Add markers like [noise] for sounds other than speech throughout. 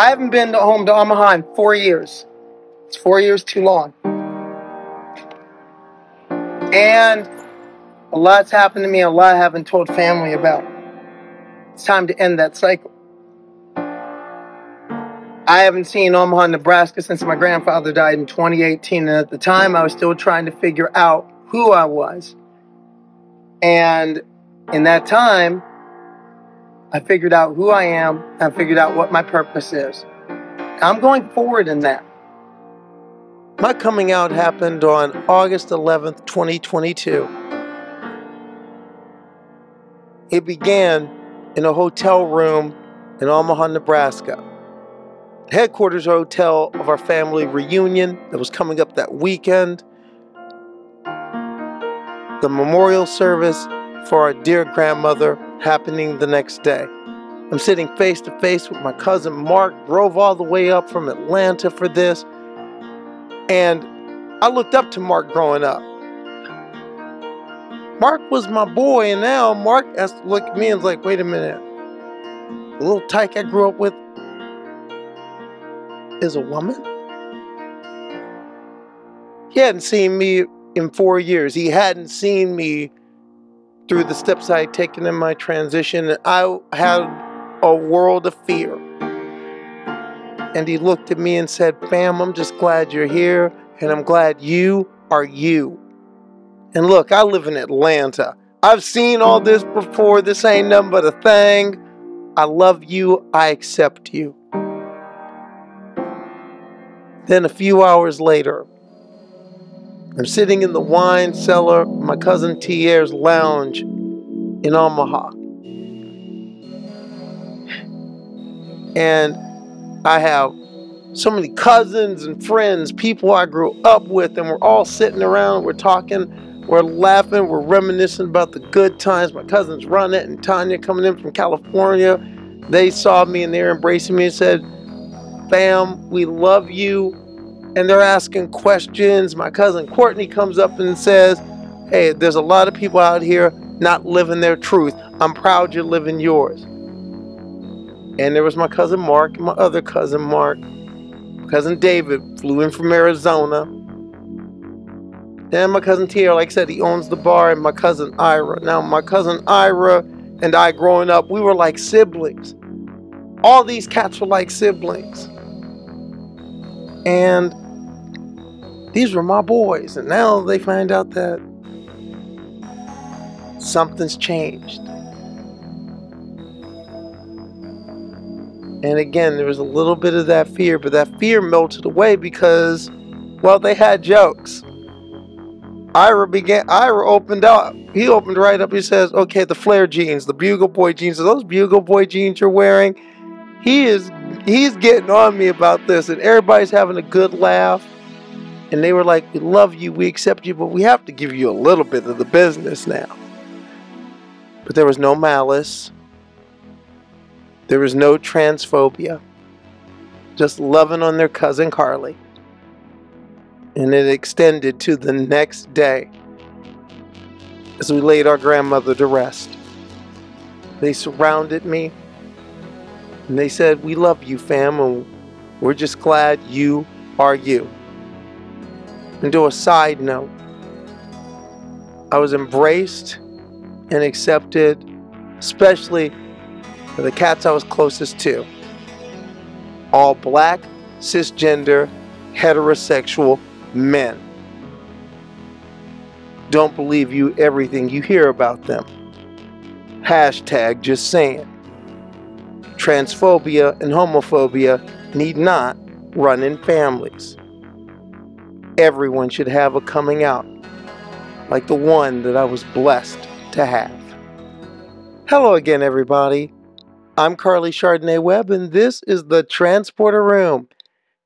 I haven't been home to Omaha in four years. It's four years too long. And a lot's happened to me, a lot I haven't told family about. It's time to end that cycle. I haven't seen Omaha, Nebraska since my grandfather died in 2018. And at the time, I was still trying to figure out who I was. And in that time, I figured out who I am. I figured out what my purpose is. I'm going forward in that. My coming out happened on August 11th, 2022. It began in a hotel room in Omaha, Nebraska. Headquarters hotel of our family reunion that was coming up that weekend. The memorial service for our dear grandmother happening the next day. I'm sitting face to face with my cousin Mark, drove all the way up from Atlanta for this. And I looked up to Mark growing up. Mark was my boy, and now Mark has to look at me and is like, wait a minute. The little tyke I grew up with is a woman? He hadn't seen me in four years. He hadn't seen me through the steps I had taken in my transition. I had a world of fear. And he looked at me and said, Fam, I'm just glad you're here, and I'm glad you are you. And look, I live in Atlanta. I've seen all this before. This ain't nothing but a thing. I love you. I accept you. Then a few hours later, I'm sitting in the wine cellar, my cousin Tier's lounge in Omaha. And I have so many cousins and friends, people I grew up with, and we're all sitting around, we're talking, we're laughing, we're reminiscing about the good times. My cousins Ronette and Tanya coming in from California, they saw me and they're embracing me and said, Fam, we love you. And they're asking questions. My cousin Courtney comes up and says, Hey, there's a lot of people out here not living their truth. I'm proud you're living yours. And there was my cousin Mark my other cousin Mark. cousin David flew in from Arizona. And my cousin Tier, like I said, he owns the bar, and my cousin Ira. Now, my cousin Ira and I growing up, we were like siblings. All these cats were like siblings. And these were my boys. And now they find out that something's changed. And again, there was a little bit of that fear, but that fear melted away because, well, they had jokes. Ira began. Ira opened up. He opened right up. He says, "Okay, the flare jeans, the bugle boy jeans, those bugle boy jeans you're wearing?" He is. He's getting on me about this, and everybody's having a good laugh. And they were like, "We love you. We accept you, but we have to give you a little bit of the business now." But there was no malice. There was no transphobia. Just loving on their cousin Carly. And it extended to the next day as we laid our grandmother to rest. They surrounded me and they said, We love you, fam, and we're just glad you are you. And to a side note, I was embraced and accepted, especially for the cats I was closest to. All black, cisgender, heterosexual men. Don't believe you everything you hear about them. Hashtag just saying. Transphobia and homophobia need not run in families. Everyone should have a coming out, like the one that I was blessed to have. Hello again, everybody. I'm Carly Chardonnay Webb, and this is the Transporter Room,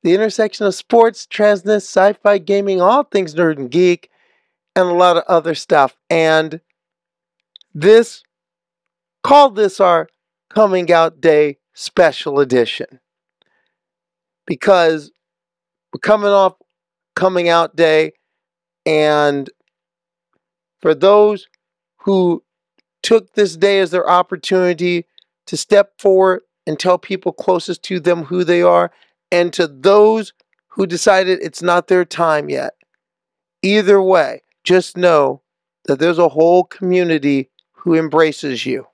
the intersection of sports, transness, sci fi, gaming, all things nerd and geek, and a lot of other stuff. And this, called this our Coming Out Day Special Edition. Because we're coming off Coming Out Day, and for those who took this day as their opportunity to step forward and tell people closest to them who they are, and to those who decided it's not their time yet. Either way, just know that there's a whole community who embraces you.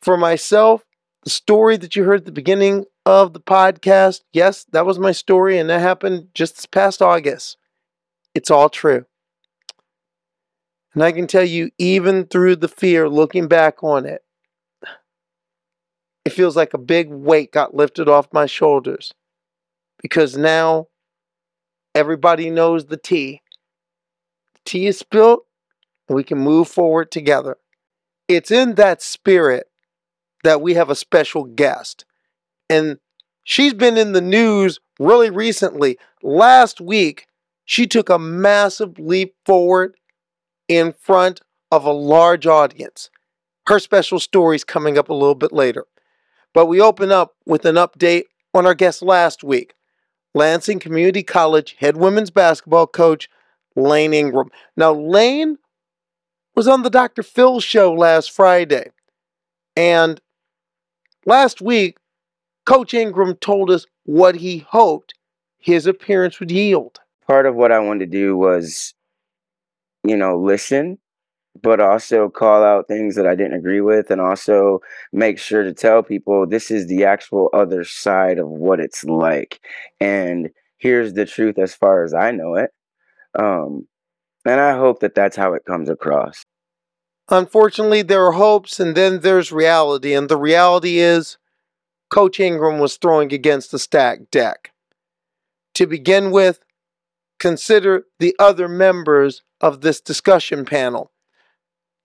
For myself, the story that you heard at the beginning of the podcast, yes, that was my story, and that happened just this past August. It's all true. And I can tell you, even through the fear, looking back on it, it feels like a big weight got lifted off my shoulders because now everybody knows the tea. The tea is spilt, and we can move forward together. It's in that spirit that we have a special guest. And she's been in the news really recently. Last week, she took a massive leap forward in front of a large audience. Her special story is coming up a little bit later. But we open up with an update on our guest last week Lansing Community College head women's basketball coach, Lane Ingram. Now, Lane was on the Dr. Phil show last Friday. And last week, Coach Ingram told us what he hoped his appearance would yield. Part of what I wanted to do was, you know, listen, but also call out things that I didn't agree with, and also make sure to tell people this is the actual other side of what it's like. And here's the truth as far as I know it. Um, and I hope that that's how it comes across. Unfortunately, there are hopes and then there's reality. And the reality is, Coach Ingram was throwing against the stacked deck. To begin with, consider the other members of this discussion panel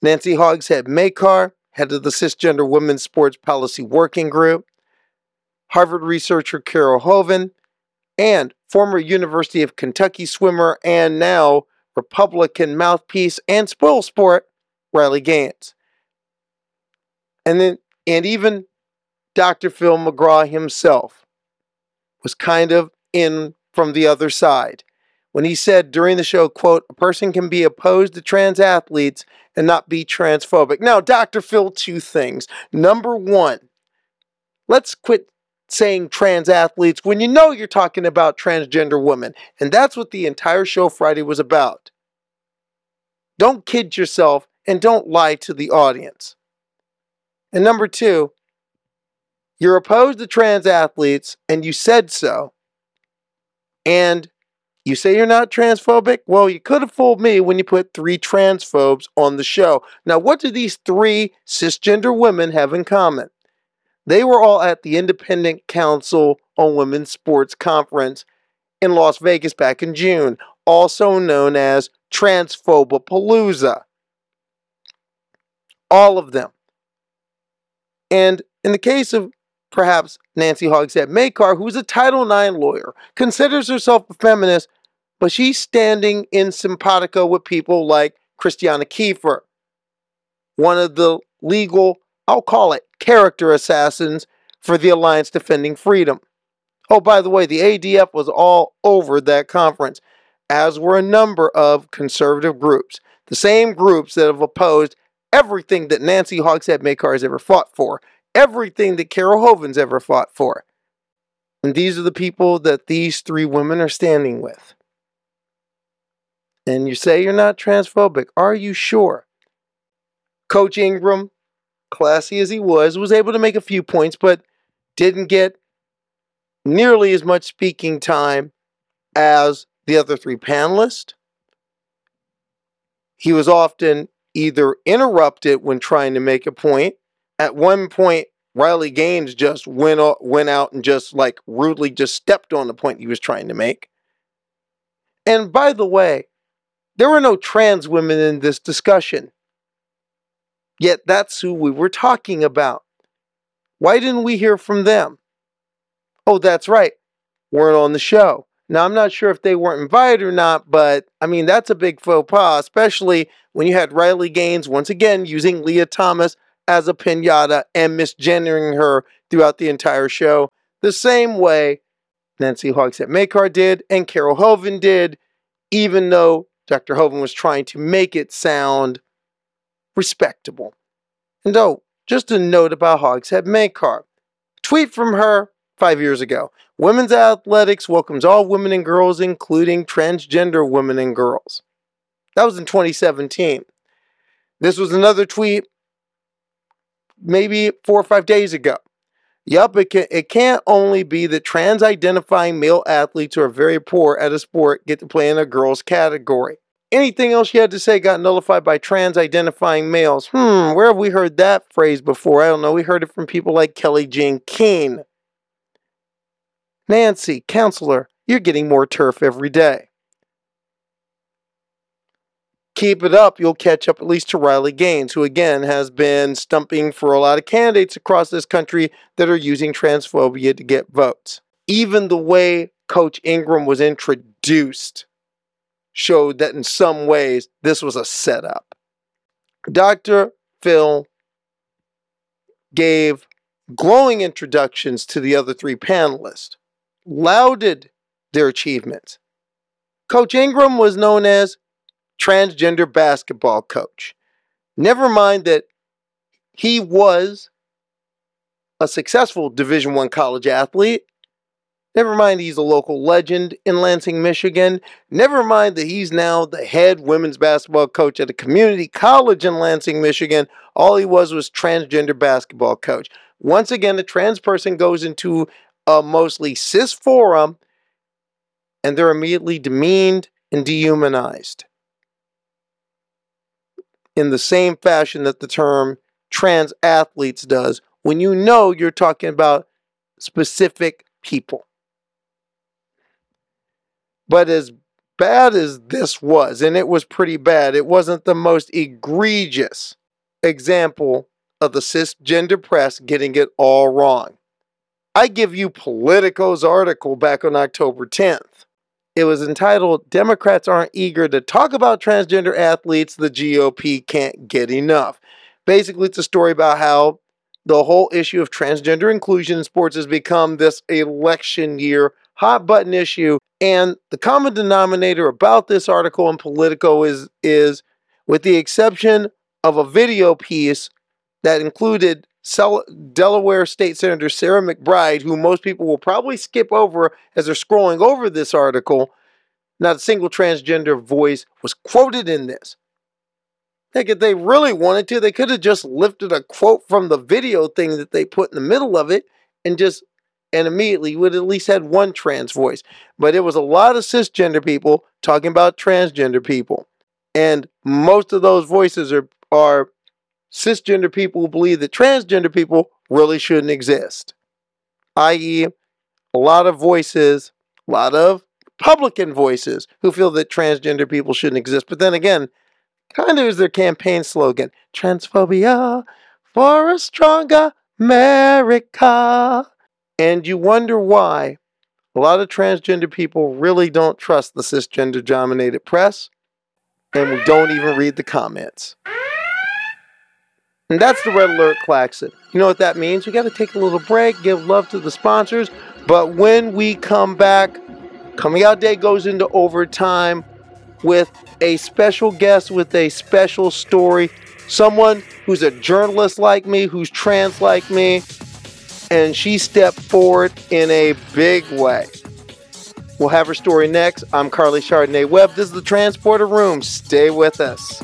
Nancy Hogshead Makar, head of the Cisgender Women's Sports Policy Working Group, Harvard researcher Carol Hooven, and former University of Kentucky swimmer and now Republican mouthpiece and spoil sport Riley Gaines. And then and even Dr. Phil McGraw himself was kind of in from the other side when he said during the show, quote, a person can be opposed to trans athletes and not be transphobic. Now, Dr. Phil, two things. Number one, let's quit saying trans athletes when you know you're talking about transgender women. And that's what the entire show Friday was about. Don't kid yourself and don't lie to the audience. And number two, you're opposed to trans athletes and you said so. And you say you're not transphobic? Well, you could have fooled me when you put three transphobes on the show. Now, what do these three cisgender women have in common? They were all at the Independent Council on Women's Sports Conference in Las Vegas back in June, also known as Transphobapalooza. All of them. And in the case of perhaps Nancy Hogshead Makar, who's a Title IX lawyer, considers herself a feminist, but she's standing in simpatico with people like Christiana Kiefer, one of the legal, I'll call it character assassins for the Alliance Defending Freedom. Oh, by the way, the ADF was all over that conference, as were a number of conservative groups, the same groups that have opposed everything that Nancy Hogshead Makar has ever fought for, everything that Carol Hooven's ever fought for. And these are the people that these three women are standing with. And you say you're not transphobic. Are you sure? Coach Ingram, classy as he was, was able to make a few points, but didn't get nearly as much speaking time as the other three panelists. He was often either interrupted when trying to make a point at one point, Riley Gaines just went went out and just like rudely just stepped on the point he was trying to make. And by the way, there were no trans women in this discussion. Yet that's who we were talking about. Why didn't we hear from them? Oh, that's right. Weren't on the show. Now, I'm not sure if they weren't invited or not, but I mean, that's a big faux pas, especially when you had Riley Gaines once again using Lia Thomas as a pinata and misgendering her throughout the entire show, the same way Nancy Hogshead Makar did and Carol Hooven did, even though Dr. Hooven was trying to make it sound respectable. And oh, just a note about Hogshead Makar. Tweet from her five years ago. Women's athletics welcomes all women and girls, including transgender women and girls. That was in 2017. This was another tweet maybe four or five days ago. Yup, it, can, it can't only be that trans identifying male athletes who are very poor at a sport get to play in a girls' category. Anything else you had to say got nullified by trans identifying males. Hmm, where have we heard that phrase before? I don't know. We heard it from people like Kellie-Jay Keen. Nancy, counselor, you're getting more turf every day. Keep it up, you'll catch up at least to Riley Gaines, who again has been stumping for a lot of candidates across this country that are using transphobia to get votes. Even the way Coach Ingram was introduced showed that in some ways this was a setup. Dr. Phil gave glowing introductions to the other three panelists, lauded their achievements. Coach Ingram was known as transgender basketball coach. Never mind that he was a successful Division 1 college athlete Never mind he's a local legend in Lansing, Michigan. Never mind that he's now the head women's basketball coach at a community college in Lansing, Michigan. All he was was transgender basketball coach. Once again, a trans person goes into a mostly cis forum and they're immediately demeaned and dehumanized in the same fashion that the term trans athletes does when you know you're talking about specific people. But as bad as this was, and it was pretty bad, it wasn't the most egregious example of the cisgender press getting it all wrong. I give you Politico's article back on October 10th. It was entitled Democrats Aren't Eager to Talk About Transgender Athletes, the GOP Can't Get Enough. Basically, it's a story about how the whole issue of transgender inclusion in sports has become this election year hot button issue. And the common denominator about this article in Politico is, is with the exception of a video piece that included Delaware State Senator Sarah McBride, who most people will probably skip over as they're scrolling over this article, not a single transgender voice was quoted in this. Heck, if they really wanted to, they could have just lifted a quote from the video thing that they put in the middle of it and just and immediately would at least had one trans voice. But it was a lot of cisgender people talking about transgender people. And most of those voices are, are cisgender people believe that transgender people really shouldn't exist. I.e., a lot of voices, a lot of Republican voices who feel that transgender people shouldn't exist. But then again, kind of is their campaign slogan transphobia for a stronger America. And you wonder why a lot of transgender people really don't trust the cisgender dominated press, and we don't even read the comments. And that's the red alert klaxon. You know what that means? We got to take a little break, give love to the sponsors. But when we come back, Coming Out Day goes into overtime with a special guest with a special story. Someone who's a journalist like me, who's trans like me, and she stepped forward in a big way. We'll have her story next. I'm Carly Chardonnay Webb. This is the Transporter Room. Stay with us.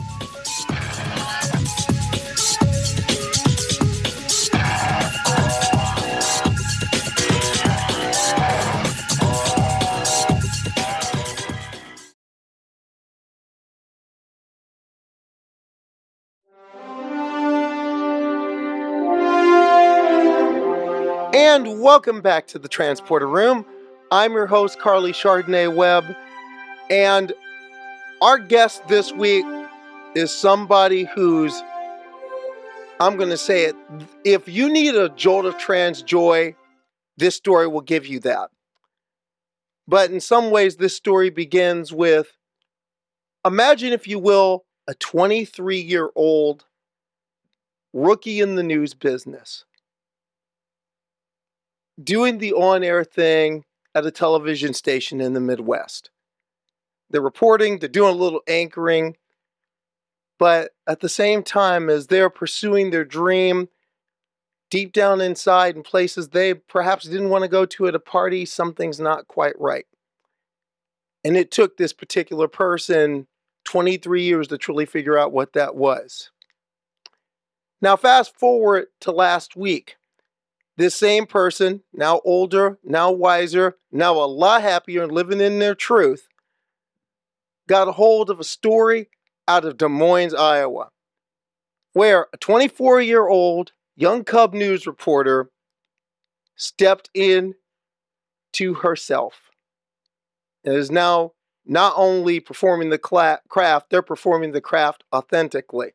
And welcome back to the Transporter Room. I'm your host, Carly Chardonnay Webb. And our guest this week is somebody who's, I'm going to say it, if you need a jolt of trans joy, this story will give you that. But in some ways, this story begins with imagine, if you will, a 23 year old rookie in the news business doing the on air thing at a television station in the Midwest. They're reporting, they're doing a little anchoring, but at the same time as they're pursuing their dream deep down inside in places they perhaps didn't want to go to at a party, something's not quite right. And it took this particular person 23 years to truly figure out what that was. Now, fast forward to last week. This same person, now older, now wiser, now a lot happier and living in their truth, got a hold of a story out of Des Moines, Iowa, where a 24 year old young Cub News reporter stepped in to herself and is now not only performing the craft, they're performing the craft authentically.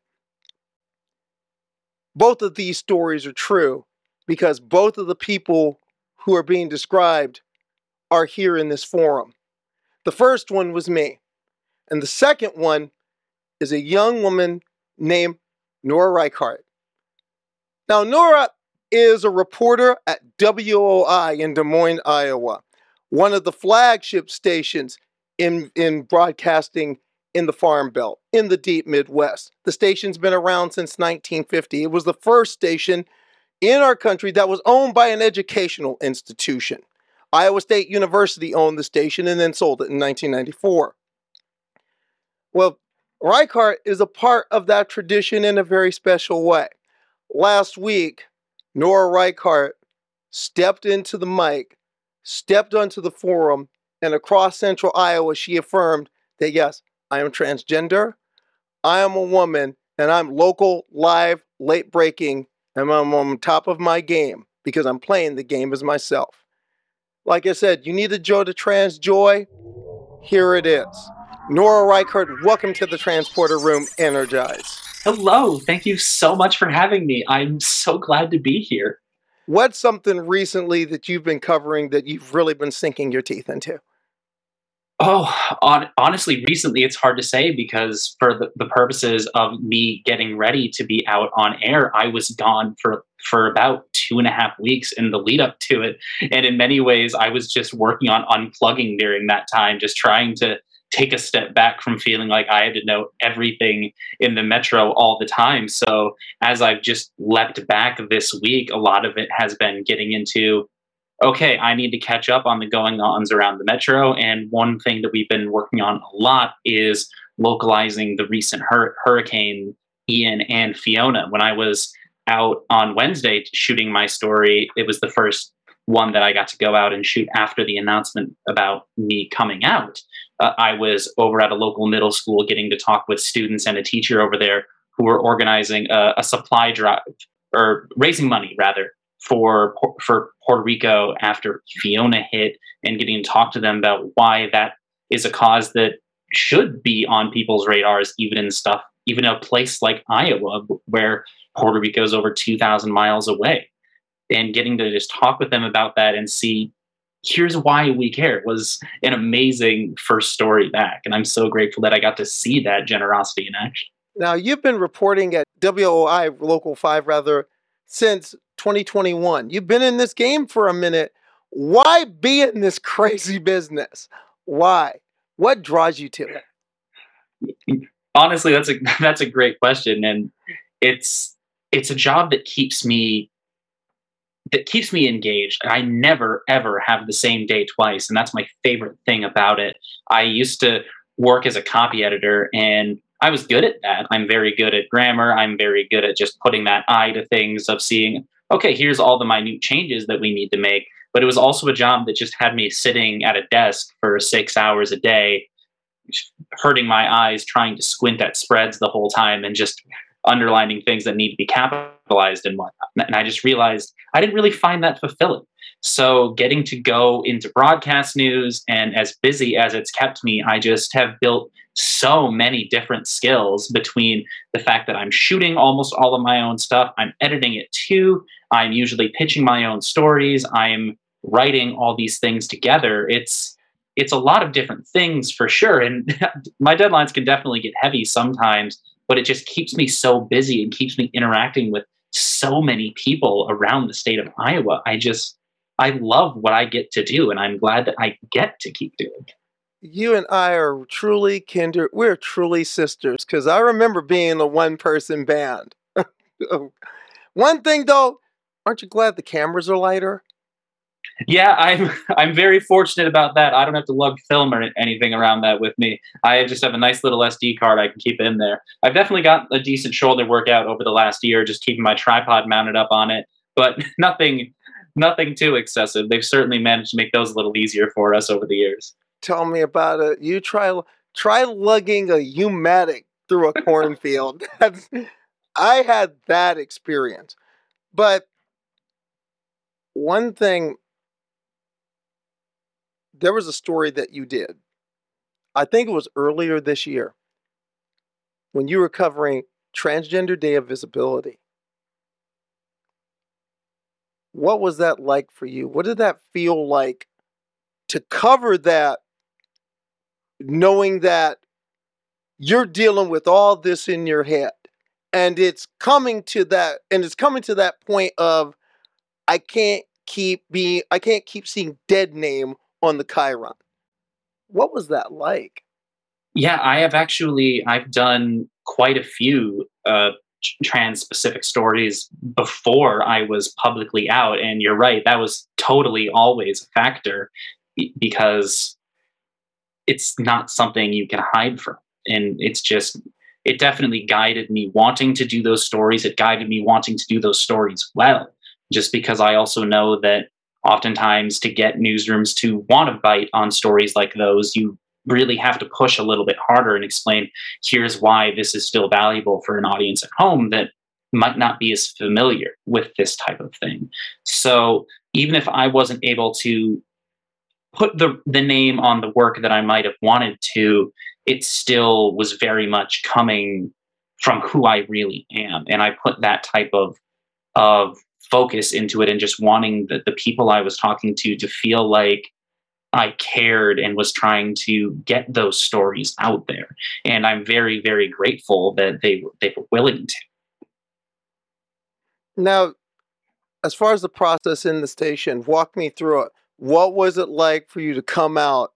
Both of these stories are true because both of the people who are being described are here in this forum. The first one was me, and the second one is a young woman named Nora Reichardt. Now, Nora is a reporter at WOI in Des Moines, Iowa, one of the flagship stations in, in broadcasting in the Farm Belt, in the deep Midwest. The station's been around since 1950. It was the first station in our country that was owned by an educational institution. Iowa State University owned the station and then sold it in 1994. Well, Reichardt is a part of that tradition in a very special way. Last week, Nora Reichardt stepped into the mic, stepped onto the forum, and across central Iowa, she affirmed that yes, I am transgender, I am a woman, and I'm local, live, late breaking, and I'm on top of my game because I'm playing the game as myself. Like I said, you need a Joe to Trans Joy. Here it is. Nora Reichardt, welcome to the Transporter Room Energize. Hello, thank you so much for having me. I'm so glad to be here. What's something recently that you've been covering that you've really been sinking your teeth into? Oh, on, honestly, recently it's hard to say because for the, the purposes of me getting ready to be out on air, I was gone for for about two and a half weeks in the lead up to it, and in many ways, I was just working on unplugging during that time, just trying to take a step back from feeling like I had to know everything in the metro all the time. So as I've just leapt back this week, a lot of it has been getting into okay, I need to catch up on the going ons around the metro. And one thing that we've been working on a lot is localizing the recent hur- hurricane Ian and Fiona. When I was out on Wednesday shooting my story, it was the first one that I got to go out and shoot after the announcement about me coming out. Uh, I was over at a local middle school getting to talk with students and a teacher over there who were organizing a, a supply drive or raising money rather for for Puerto Rico after Fiona hit and getting to talk to them about why that is a cause that should be on people's radars, even in stuff, even a place like Iowa, where Puerto Rico is over 2,000 miles away. And getting to just talk with them about that and see, here's why we care was an amazing first story back. And I'm so grateful that I got to see that generosity in action. Now, you've been reporting at WOI Local 5 rather since 2021. You've been in this game for a minute. Why be in this [laughs] crazy business? Why? What draws you to it? Honestly, that's a [laughs] that's a great question, and it's it's a job that keeps me that keeps me engaged. I never ever have the same day twice, and that's my favorite thing about it. I used to work as a copy editor, and I was good at that. I'm very good at grammar. I'm very good at just putting that eye to things of seeing, okay, here's all the minute changes that we need to make. But it was also a job that just had me sitting at a desk for six hours a day, hurting my eyes, trying to squint at spreads the whole time and just underlining things that need to be capitalized and whatnot. And I just realized I didn't really find that fulfilling. So getting to go into broadcast news and as busy as it's kept me, I just have built so many different skills between the fact that I'm shooting almost all of my own stuff, I'm editing it too, I'm usually pitching my own stories, I'm writing all these things together. It's it's a lot of different things for sure and [laughs] my deadlines can definitely get heavy sometimes, but it just keeps me so busy and keeps me interacting with so many people around the state of Iowa. I just I love what I get to do and I'm glad that I get to keep doing it you and I are truly kindred. We're truly sisters because I remember being a one person band. [laughs] one thing though, aren't you glad the cameras are lighter? Yeah, I'm [laughs] I'm very fortunate about that. I don't have to lug film or anything around that with me. I just have a nice little SD card I can keep in there. I've definitely got a decent shoulder workout over the last year, just keeping my tripod mounted up on it, but [laughs] nothing nothing too excessive. They've certainly managed to make those a little easier for us over the years. Tell me about it. You try try lugging a U-matic through a cornfield. [laughs] I had that experience. But one thing there was a story that you did. I think it was earlier this year when you were covering Transgender Day of Visibility. What was that like for you? What did that feel like to cover that, knowing that you're dealing with all this in your head? And it's coming to that, and it's coming to that point of I can't keep being, I can't keep seeing dead name on the chyron. What was that like? Yeah, I have actually I've done quite a few uh, trans-specific stories before I was publicly out, and you're right, that was totally always a factor because it's not something you can hide from, and it's just it definitely guided me wanting to do those stories. It guided me wanting to do those stories well, just because I also know that oftentimes to get newsrooms to want to bite on stories like those, you really have to push a little bit harder and explain here's why this is still valuable for an audience at home that might not be as familiar with this type of thing. So even if I wasn't able to put the the name on the work that I might have wanted to, it still was very much coming from who I really am. And I put that type of of focus into it and just wanting the, the people I was talking to to feel like I cared and was trying to get those stories out there. And I'm very, very grateful that they they were willing to. Now, as far as the process in the station, walk me through it. What was it like for you to come out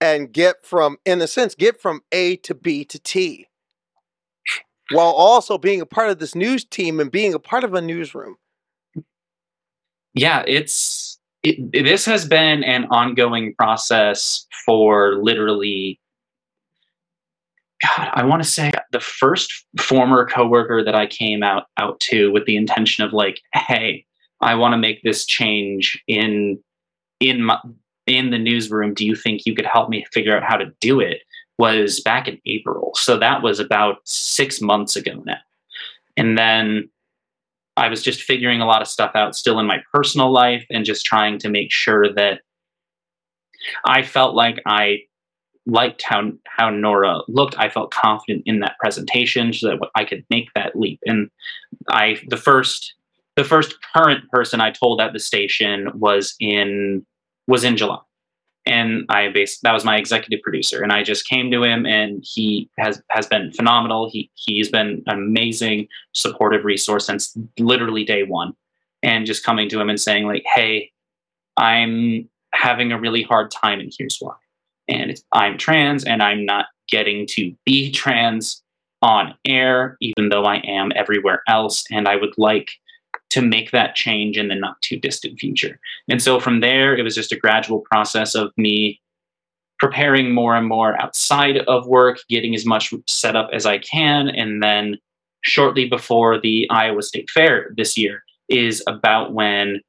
and get from, in a sense, get from A to B to T, while also being a part of this news team and being a part of a newsroom? Yeah, it's it, this has been an ongoing process for literally. God, I want to say the first former coworker that I came out out to with the intention of like, hey, I want to make this change in in my in the newsroom. Do you think you could help me figure out how to do it? Was back in April, so that was about six months ago now, and then I was just figuring a lot of stuff out still in my personal life and just trying to make sure that I felt like I liked how how Nora looked. I felt confident in that presentation so that I could make that leap. And I the first the first current person I told at the station was in was in July and I based that was my executive producer, and I just came to him, and he has has been phenomenal. He he's been an amazing supportive resource since literally day one, and just coming to him and saying like, "Hey, I'm having a really hard time, and here's why. And I'm trans, and I'm not getting to be trans on air, even though I am everywhere else, and I would like to make that change in the not too distant future. And so from there, it was just a gradual process of me preparing more and more outside of work, getting as much set up as I can. And then shortly before the Iowa State Fair this year is about when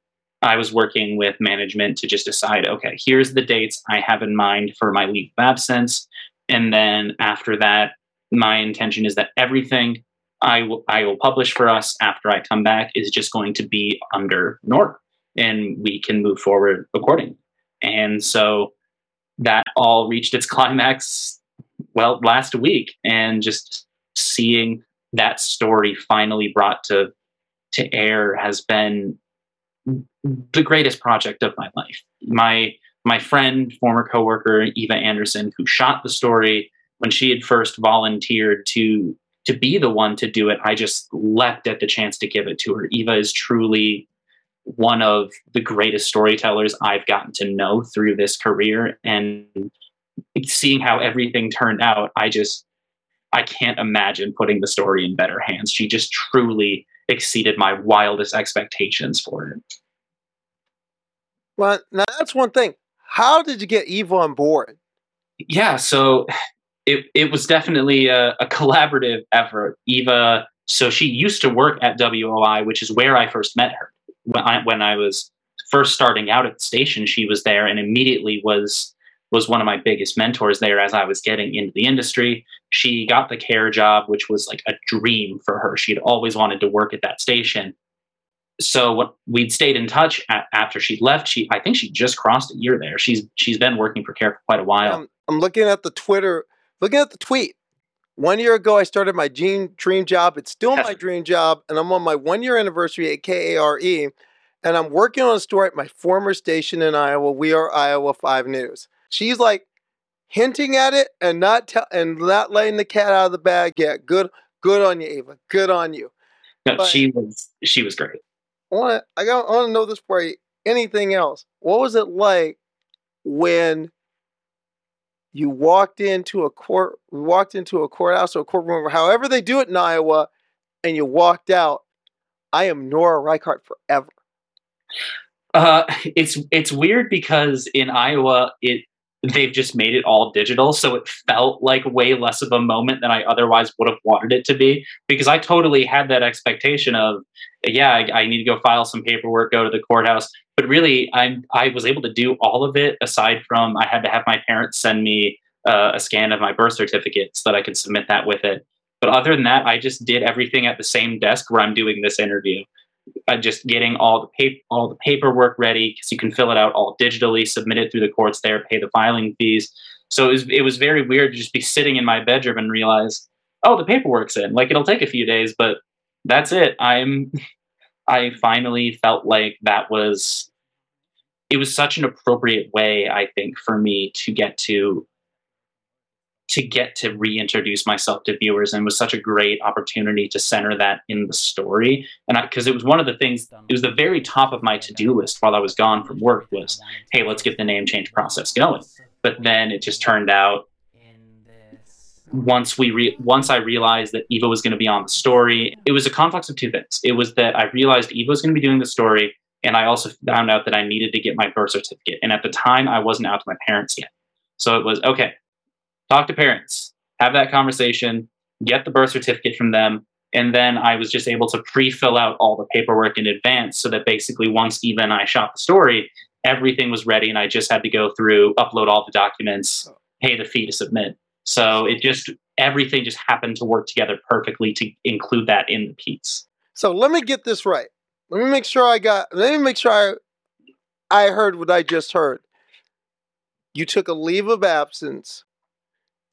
I was working with management to just decide okay, here's the dates I have in mind for my leave of absence. And then after that, my intention is that everything I will I will publish for us after I come back is just going to be under Nora, and we can move forward accordingly. And so that all reached its [laughs] climax well last week, and just seeing that story finally brought to to air has been the greatest project of my life. My my friend, former coworker Eva Anderson, who shot the story when she had first volunteered to to be the one to do it, I just leapt at the chance to give it to her. Eva is truly one of the greatest storytellers I've gotten to know through this career. And seeing how everything turned out, I just, I can't imagine putting the story in better hands. She just truly exceeded my wildest expectations for it. Well, now that's one thing. How did you get Eva on board? Yeah, so it it was definitely a, a collaborative effort. Eva, so she used to work at WOI, which is where I first met her when I when I was first starting out at the station. She was there and immediately was was one of my biggest mentors there as I was getting into the industry. She got the KARE job, which was like a dream for her. She had always wanted to work at that station. So what we'd stayed in touch after she left. She, I think she just crossed a year there. She's she's been working for KARE for quite a while. I'm, I'm looking at the Twitter, looking at the tweet. One year ago, I started my dream dream job. It's still my [laughs] dream job, and I'm on my one year anniversary at KARE, and I'm working on a story at my former station in Iowa. We are Iowa Five News. She's like hinting at it and not tell and not letting the cat out of the bag yet. Good, good on you, Ava. Good on you. No, but- she was she was great. I want to. I got. I want to know this for you. Anything else? What was it like when you walked into a court? Walked into a courthouse or a courtroom, or however they do it in Iowa, and you walked out. I am Nora Reichardt forever. Uh, [laughs] it's it's weird because in Iowa it they've just made it all digital, so it felt like way less of a moment than I otherwise would have wanted it to be. Because I totally had that expectation of, yeah, I, need to go file some paperwork, go to the courthouse, but really, I I was able to do all of it aside from I had to have my parents send me uh, a scan of my birth certificate so that I could submit that with it. But other than that, I just did everything at the same desk where I'm doing this interview uh, just getting all the paper all the paperwork ready because you can fill it out all digitally, submit it through the courts there, pay the filing fees. So it was it was very weird to just be sitting in my bedroom and realize, oh, the paperwork's in. Like it'll take a few days, but that's it. I'm [laughs] I finally felt like that was it was such an appropriate way, I think, for me to get to to get to reintroduce myself to viewers and was such a great opportunity to center that in the story. And because it was one of the things it was the very top of my to-do list while i was gone from work was hey let's get the name change process going. But then it just turned out once we re- once i realized that eva was going to be on the story it was a conflux of two things. It was that i realized eva was going to be doing the story and i also found out that i needed to get my birth certificate. And at the time i wasn't out to my parents yet. So it was okay talk to parents have that conversation get the birth certificate from them and then I was just able to pre-fill out all the paperwork in advance so that basically once Eva and I shot the story, everything was ready and I just had to go through, upload all the documents, pay the fee to submit. So it just everything just happened to work together perfectly to include that in the piece. So let me get this right. Let me make sure I got. Let me make sure I, I heard what I just heard. You took a leave of absence.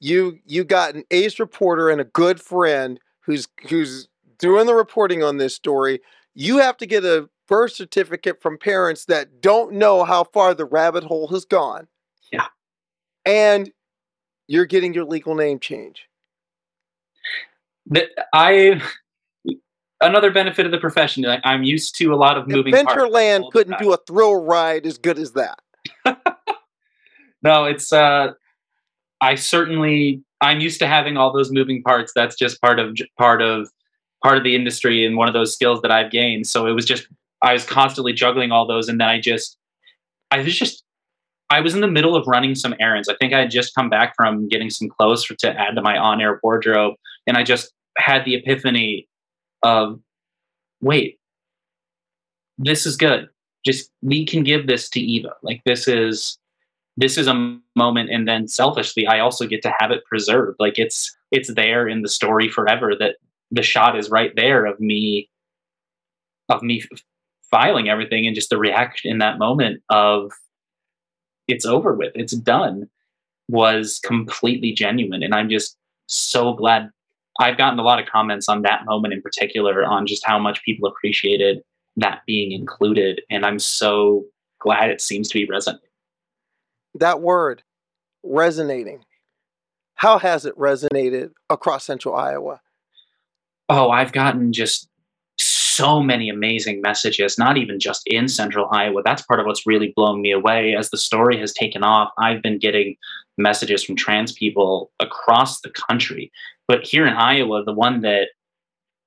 You you got an ace reporter and a good friend who's who's doing the reporting on this story. You have to get a birth certificate from parents that don't know how far the rabbit hole has gone. Yeah. And you're getting your legal name change. That I another benefit of the profession. I'm used to a lot of moving. Adventureland couldn't do a thrill ride as good as that. [laughs] No, it's uh I certainly I'm used to having all those moving parts. That's just part of part of part of the industry and one of those skills that I've gained. So it was just I was constantly juggling all those and then I just I was just I was in the middle of running some errands. I think I had just come back from getting some clothes for, to add to my on-air wardrobe and I just had the epiphany of wait this is good. Just we can give this to Eva. Like this is this is a moment and then selfishly i also get to have it preserved. Like it's it's there in the story forever that the shot is right there of me of me filing everything and just the reaction in that moment of it's over with. It's done was completely genuine. And i'm just so glad i've gotten a lot of comments on that moment in particular on just how much people appreciated that being included. And i'm so glad it seems to be resonating that word resonating? How has it resonated across central iowa? Oh i've gotten just so many amazing messages not even just in central iowa. That's part of what's really blown me away. As the story has taken off i've been getting messages from trans people across the country. But here in iowa the one that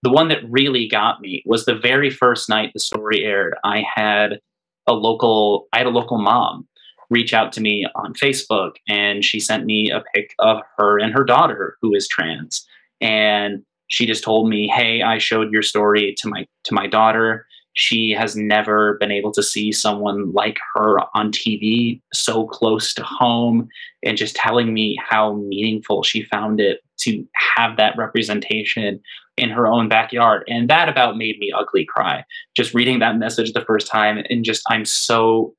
the one that really got me was the very first night the story aired. I had a local, I had a local mom reach out to me on Facebook, and she sent me a pic of her and her daughter who is trans, and she just told me, "Hey, I showed your story to my to my daughter." She has never been able to see someone like her on TV so close to home, and just telling me how meaningful she found it to have that representation in her own backyard. And that about made me ugly cry. Just reading that message the first time, and just I'm so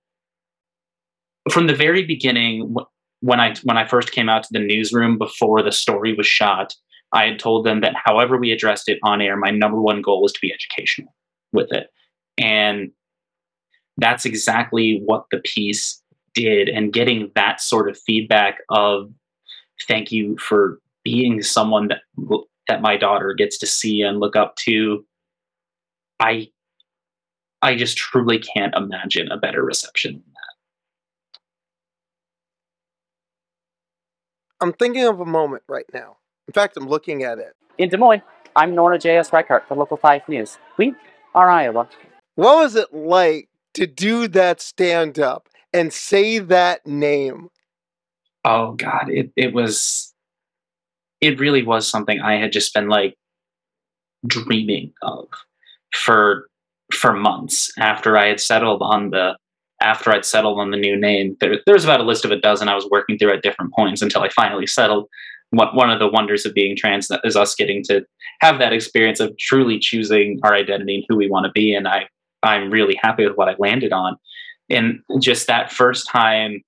from the very beginning when I when I first came out to the newsroom before the story was shot, I had told them that however we addressed it on air, my number one goal was to be educational with it. And that's exactly what the piece did. And getting that sort of feedback of thank you for being someone that that my daughter gets to see and look up to, I I just truly can't imagine a better reception than that. I'm thinking of a moment right now. In fact, I'm looking at it. In Des Moines, I'm Nora J.S. Reichardt for Local 5 News. We are Iowa. What was it like to do that stand up and say that name? Oh God, it it was it really was something I had just been like dreaming of for for months after I had settled on the after I'd settled on the new name. There, there was about a list of a dozen I was working through at different points until I finally settled. One, one of the wonders of being trans is us getting to have that experience of truly choosing our identity and who we want to be. And I I'm really happy with what I landed on. And just that first time,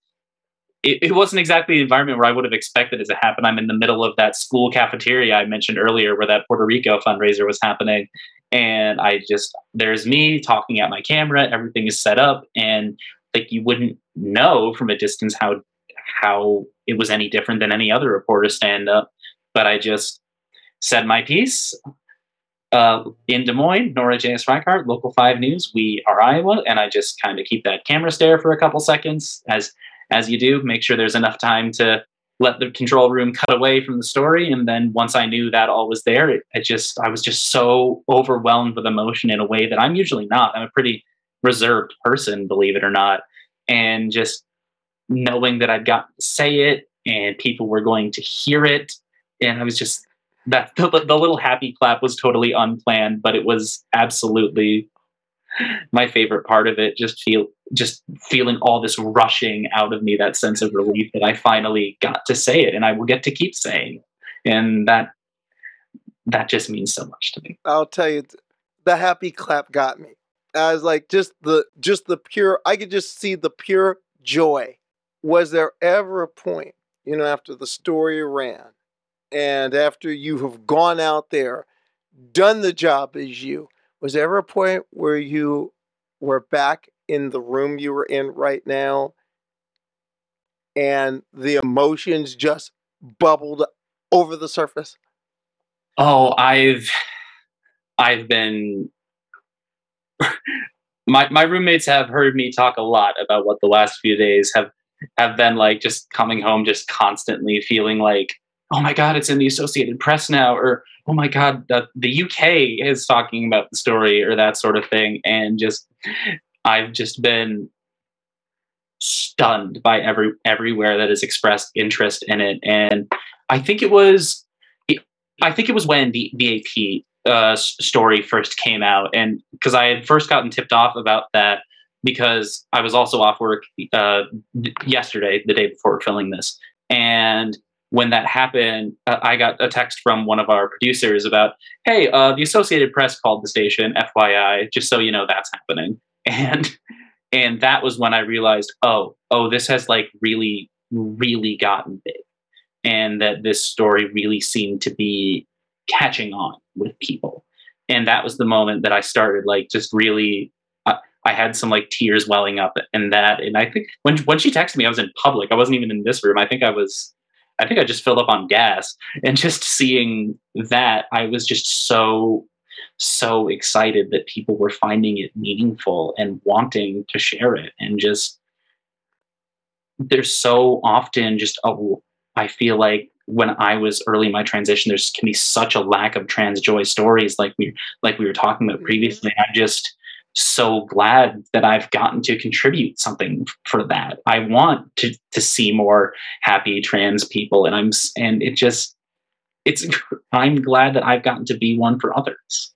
it, it, wasn't exactly the environment where I would have expected it to happen. I'm in the middle of that school cafeteria I mentioned earlier where that Puerto Rico fundraiser was happening. And I just, there's me talking at my camera, everything is set up. And like you wouldn't know from a distance how how it was any different than any other reporter stand up. But I just said my piece uh, in Des Moines, Nora J.S. Reichardt, Local 5 News. We are Iowa, and I just kind of keep that camera stare for a couple seconds as as you do. Make sure there's enough time to let the control room cut away from the story, and then once I knew that all was there, it, it just I was just so overwhelmed with emotion in a way that I'm usually not. I'm a pretty reserved person, believe it or not, and just knowing that I'd got to say it and people were going to hear it, and I was just that [laughs] the, the little happy clap was totally unplanned, but it was absolutely my favorite part of it. Just feel just feeling all this rushing out of me, that sense of relief that I finally got to say it, and I will get to keep saying, and that that just means so much to me. I'll tell you, the happy clap got me. I was like, just the just the pure. I could just see the pure joy. Was there ever a point, you know, after the story ran, and after you have gone out there, done the job as you, was there ever a point where you were back in the room you were in right now and the emotions just bubbled over the surface? Oh, I've I've been [laughs] my my roommates have heard me talk a lot about what the last few days have have been like just coming home just constantly feeling like oh my god it's in the associated press now or oh my god the, the uk is talking about the story or that sort of thing. And just i've just been stunned by every everywhere that has expressed interest in it. And i think it was i think it was when the the ap uh, story first came out. And because i had first gotten tipped off about that because i was also off work uh, yesterday the day before filming this. And when that happened, uh, I got a text from one of our producers about, "Hey, uh, the Associated Press called the station. FYI, just so you know that's happening." [laughs] And and that was when I realized, oh, oh, this has like really, really gotten big, and that this story really seemed to be catching on with people. And that was the moment that I started like just really. I had some like tears welling up and that, and I think when when she texted me, I was in public. I wasn't even in this room. I think I was I think I just filled up on gas. And just seeing that, I was just so, so excited that people were finding it meaningful and wanting to share it. And just, there's so often just a, I feel like when I was early in my transition, there's can be such a lack of trans joy stories like we like we were talking about mm-hmm. previously. I'm just so glad that I've gotten to contribute something for that. I want to to see more happy trans people, and I'm and it just it's [laughs] I'm glad that I've gotten to be one for others.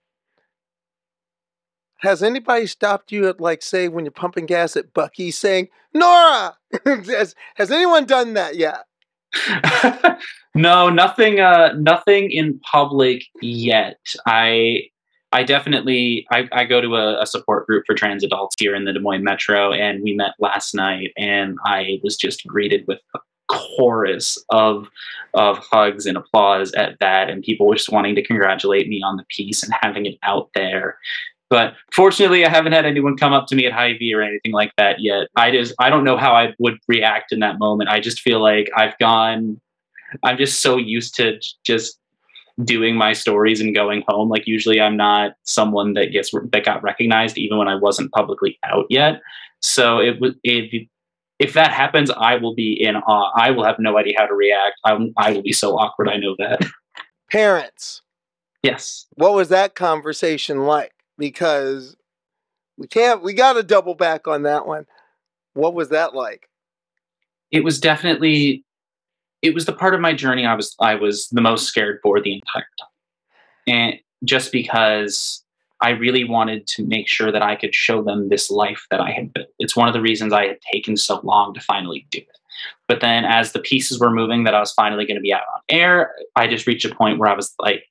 Has anybody stopped you at like say when you're pumping gas at Bucky saying Nora? [laughs] has, has anyone done that yet? [laughs] no, nothing. Uh, nothing in public yet. I I definitely I, I go to a, a, support group for trans adults here in the Des Moines Metro, and we met last night, and I was just greeted with a chorus of of hugs and applause at that, and people were just wanting to congratulate me on the piece and having it out there. But fortunately, I haven't had anyone come up to me at Hy-Vee or anything like that yet. I just I don't know how I would react in that moment. I just feel like I've gone. I'm just so used to just doing my stories and going home. Like usually, I'm not someone that gets that got recognized even when I wasn't publicly out yet. So it was if if that happens, I will be in awe. I will have no idea how to react. I I will be so awkward. I know that. [laughs] Parents. Yes. What was that conversation like? because we can't we got to double back on that one what was that like it was definitely it was the part of my journey i was i was the most scared for the entire time. And just because i really wanted to make sure that i could show them this life that i had built. It's one of the reasons i had taken so long to finally do it. But then as the pieces were moving that i was finally going to be out on air i just reached a point where i was like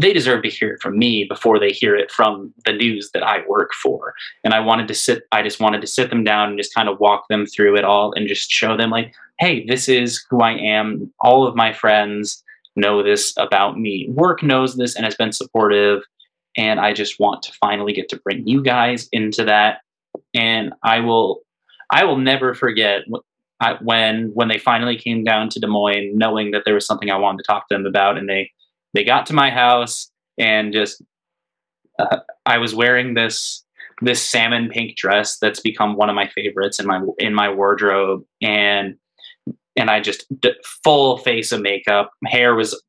they deserve to hear it from me before they hear it from the news that I work for. And I wanted to sit, I just wanted to sit them down and just kind of walk them through it all and just show them, like, hey, this is who I am. All of my friends know this about me. Work knows this and has been supportive. And I just want to finally get to bring you guys into that. And I will, I will never forget when when they finally came down to Des Moines, knowing that there was something I wanted to talk to them about, and they they got to my house and just uh, I was wearing this this salmon pink dress that's become one of my favorites in my in my wardrobe and and I just d- full face of makeup. Hair was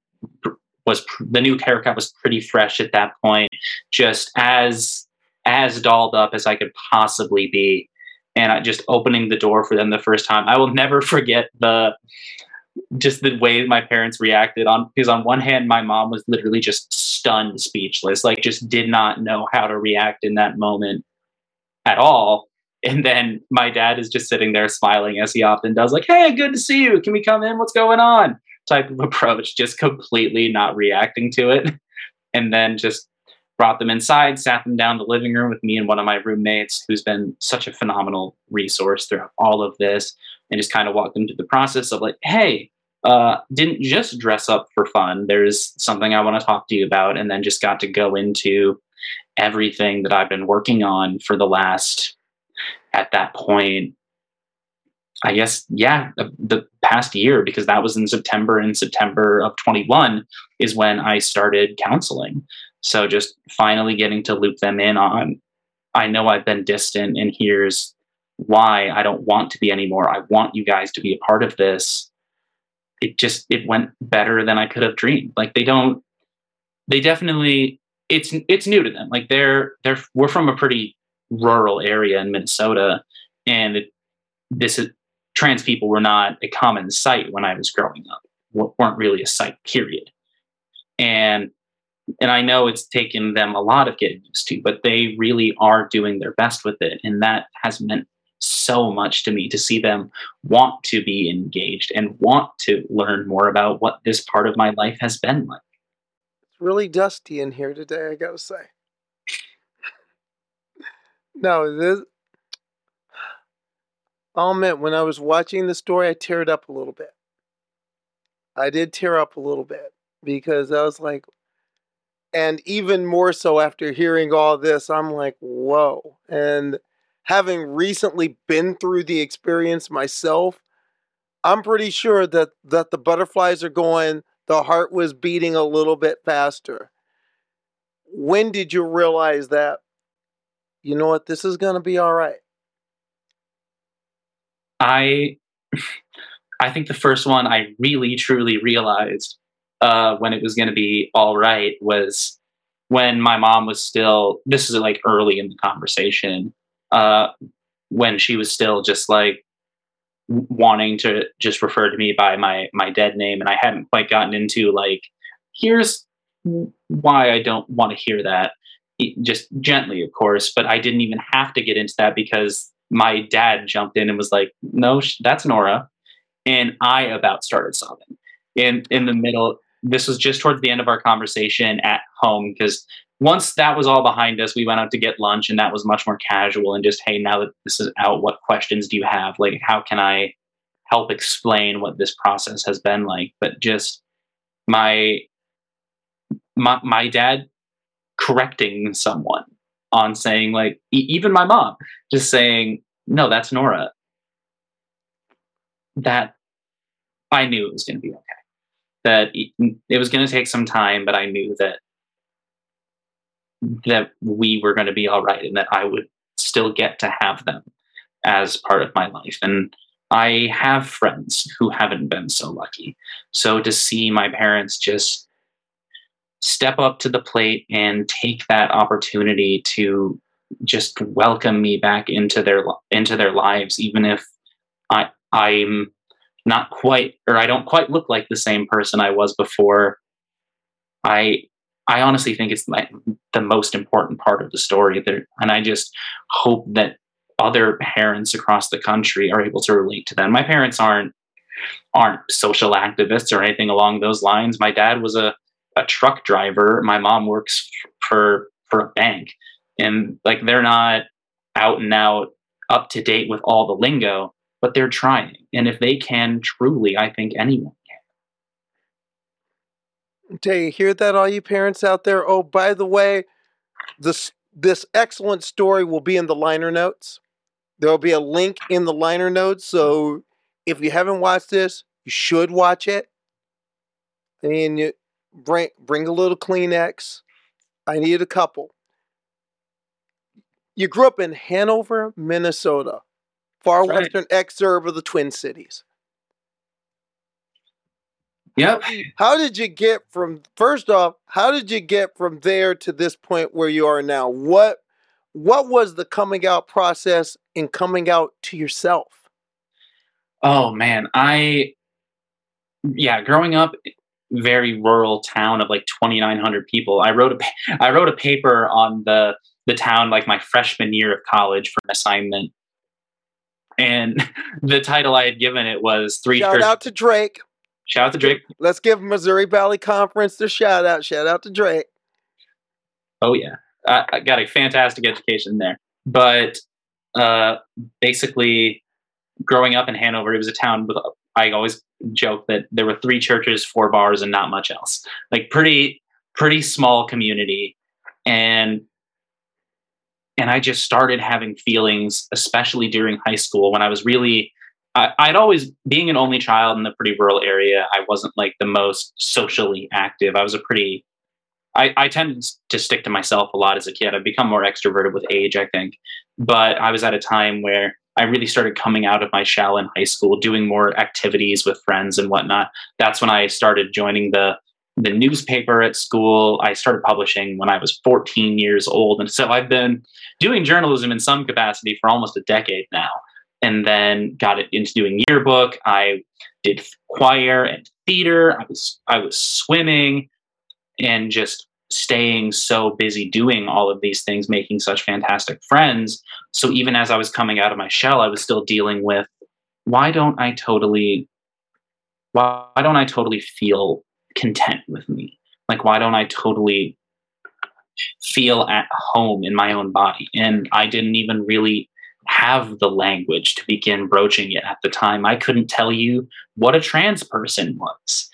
was the new haircut was pretty fresh at that point just as as dolled up as I could possibly be. And I just opening the door for them the first time. I will never [laughs] forget the just the way my parents reacted on because on one hand my mom was literally just stunned speechless like just did not know how to react in that moment at all and then my dad is just sitting there smiling as he often does like hey good to see you. Can we come in? What's going on? Type of [laughs] approach just completely not reacting to it. And then just brought them inside sat them down in the living room with me and one of my roommates who's been such a phenomenal resource throughout all of this and just kind of walked them through the process of like, hey, uh, didn't just dress up for fun. There's something I want to talk to you about, and then just got to go into everything that I've been working on for the last, at that point, I guess, yeah, the, the past year, because that was in September. and September of 21 is when I started counseling. So just finally getting to loop them in on, I know I've been distant, and here's why I don't want to be anymore. I want you guys to be a part of this. It just it went better than I could have dreamed. Like they don't they definitely it's it's new to them. Like they're they're we're from a pretty rural area in Minnesota and this is trans people were not a common sight when I was growing up. weren't really a sight period. And and I know it's taken them a lot of getting used to, but they really are doing their best with it. And that has meant so much to me to see them want to be engaged and want to learn more about what this part of my life has been like. It's really dusty in here today, I gotta say. No, this. I'll admit, when I was watching the story, I teared up a little bit. I did tear up a little bit because I was like, and even more so after hearing all this, I'm like, whoa. And having recently been through the experience myself, I'm pretty sure that that the butterflies are going, the heart was beating a little bit faster. When did you realize that you know what, this is going to be all right? I I think the first one I really truly realized uh, when it was going to be all right was when my mom was still. This is like early in the conversation uh, when she was still just like wanting to just refer to me by my my dead name, and I hadn't quite gotten into like here's why I don't want to hear that. Just gently, of course, but I didn't even have to get into that because my dad jumped in and was like, "No, that's Nora," and I about started sobbing. In in the middle, this was just towards the end of our conversation at home because once that was all behind us, we went out to get lunch, and that was much more casual and just, "Hey, now that this is out, what questions do you have? Like, how can I help explain what this process has been like?" But just my my, my dad correcting someone on saying like e- even my mom just saying no that's nora. That i knew it was going to be okay. That it was going to take some time but i knew that that we were going to be all right and that i would still get to have them as part of my life. And i have friends who haven't been so lucky. So to see my parents just step up to the plate and take that opportunity to just welcome me back into their into their lives even if i i'm not quite or i don't quite look like the same person i was before. I i honestly think it's like the most important part of the story there and i just hope that other parents across the country are able to relate to that. My parents aren't aren't social activists or anything along those lines. My dad was a a truck driver. My mom works for for a bank, and like they're not out and out up to date with all the lingo, but they're trying. And if they can truly, I think anyone can. Do you hear that, all you parents out there? Oh, by the way, this this excellent story will be in the liner notes. There will be a link in the liner notes. So if you haven't watched this, you should watch it. And you, bring bring a little Kleenex. I need a couple. You grew up in Hanover, Minnesota, far right. western exurb of the Twin Cities. Yep. How did you get from first off, how did you get from there to this point where you are now? What what was the coming out process in coming out to yourself? Oh man, I yeah, growing up very rural town of like 2900 people. I wrote a i wrote a paper on the the town like my freshman year of college for an assignment. And [laughs] the title i had given it was three shout out to drake. Shout out to drake. Let's give missouri valley conference the shout out. Shout out to drake. Oh yeah. I, I got a fantastic education there. But uh basically growing up in hanover it was a town with I always joke that there were three churches, four bars, and not much else. Like pretty, pretty small community, and and I just started having feelings, especially during high school when I was really. I, I'd always being an only child in a pretty rural area. I wasn't like the most socially active. I was a pretty I, I tended to stick to myself a lot as a kid. I've become more extroverted with age, I think. But I was at a time where I really started coming out of my shell in high school, doing more activities with friends and whatnot. That's when I started joining the the newspaper at school. I started publishing when I was 14 years old, and so I've been doing journalism in some capacity for almost a decade now. And then got it into doing yearbook. I did choir and theater. I was I was swimming, and just staying so busy doing all of these things, making such fantastic friends. So even as I was coming out of my shell, I was still dealing with why don't I totally why don't I totally feel content with me? Like why don't I totally feel at home in my own body? And I didn't even really have the language to begin broaching it at the time. I couldn't tell you what a trans person was.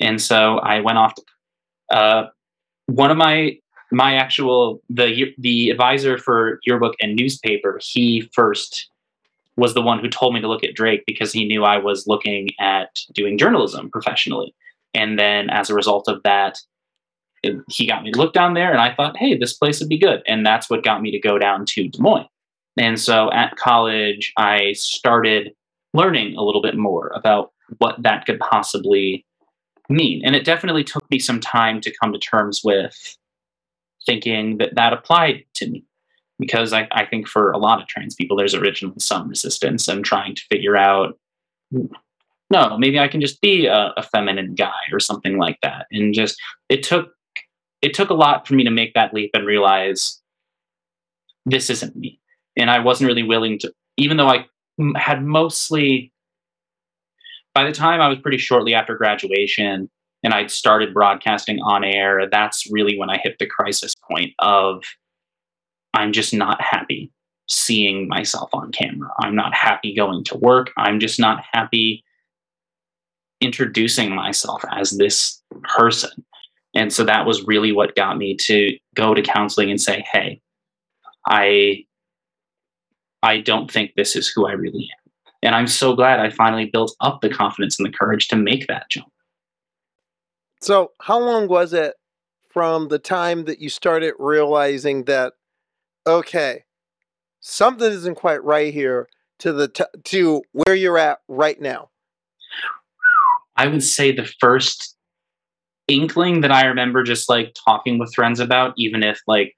And so I went off to uh, one of my my actual the the advisor for yearbook and newspaper he first was the one who told me to look at Drake because he knew I was looking at doing journalism professionally. And then as a result of that, he got me to look down there and I thought, hey, this place would be good. And that's what got me to go down to Des Moines. And so at college, I started learning a little bit more about what that could possibly mean. And it definitely took me some time to come to terms with thinking that that applied to me. Because I, I think for a lot of trans people, there's originally some resistance and trying to figure out no, maybe I can just be a, a feminine guy or something like that. And just it took it took a lot for me to make that leap and realize this isn't me. And I wasn't really willing to, even though I had mostly, by the time I was pretty shortly after graduation and I'd started broadcasting on air, that's really when I hit the crisis point of I'm just not happy seeing myself on camera. I'm not happy going to work. I'm just not happy introducing myself as this person. And so that was really what got me to go to counseling and say, "Hey, I I don't think this is who I really am." And I'm so glad I finally built up the confidence and the courage to make that jump. So, how long was it from the time that you started realizing that okay, something isn't quite right here to the t- to where you're at right now? I would say the first inkling that I remember just like talking with friends about, even if like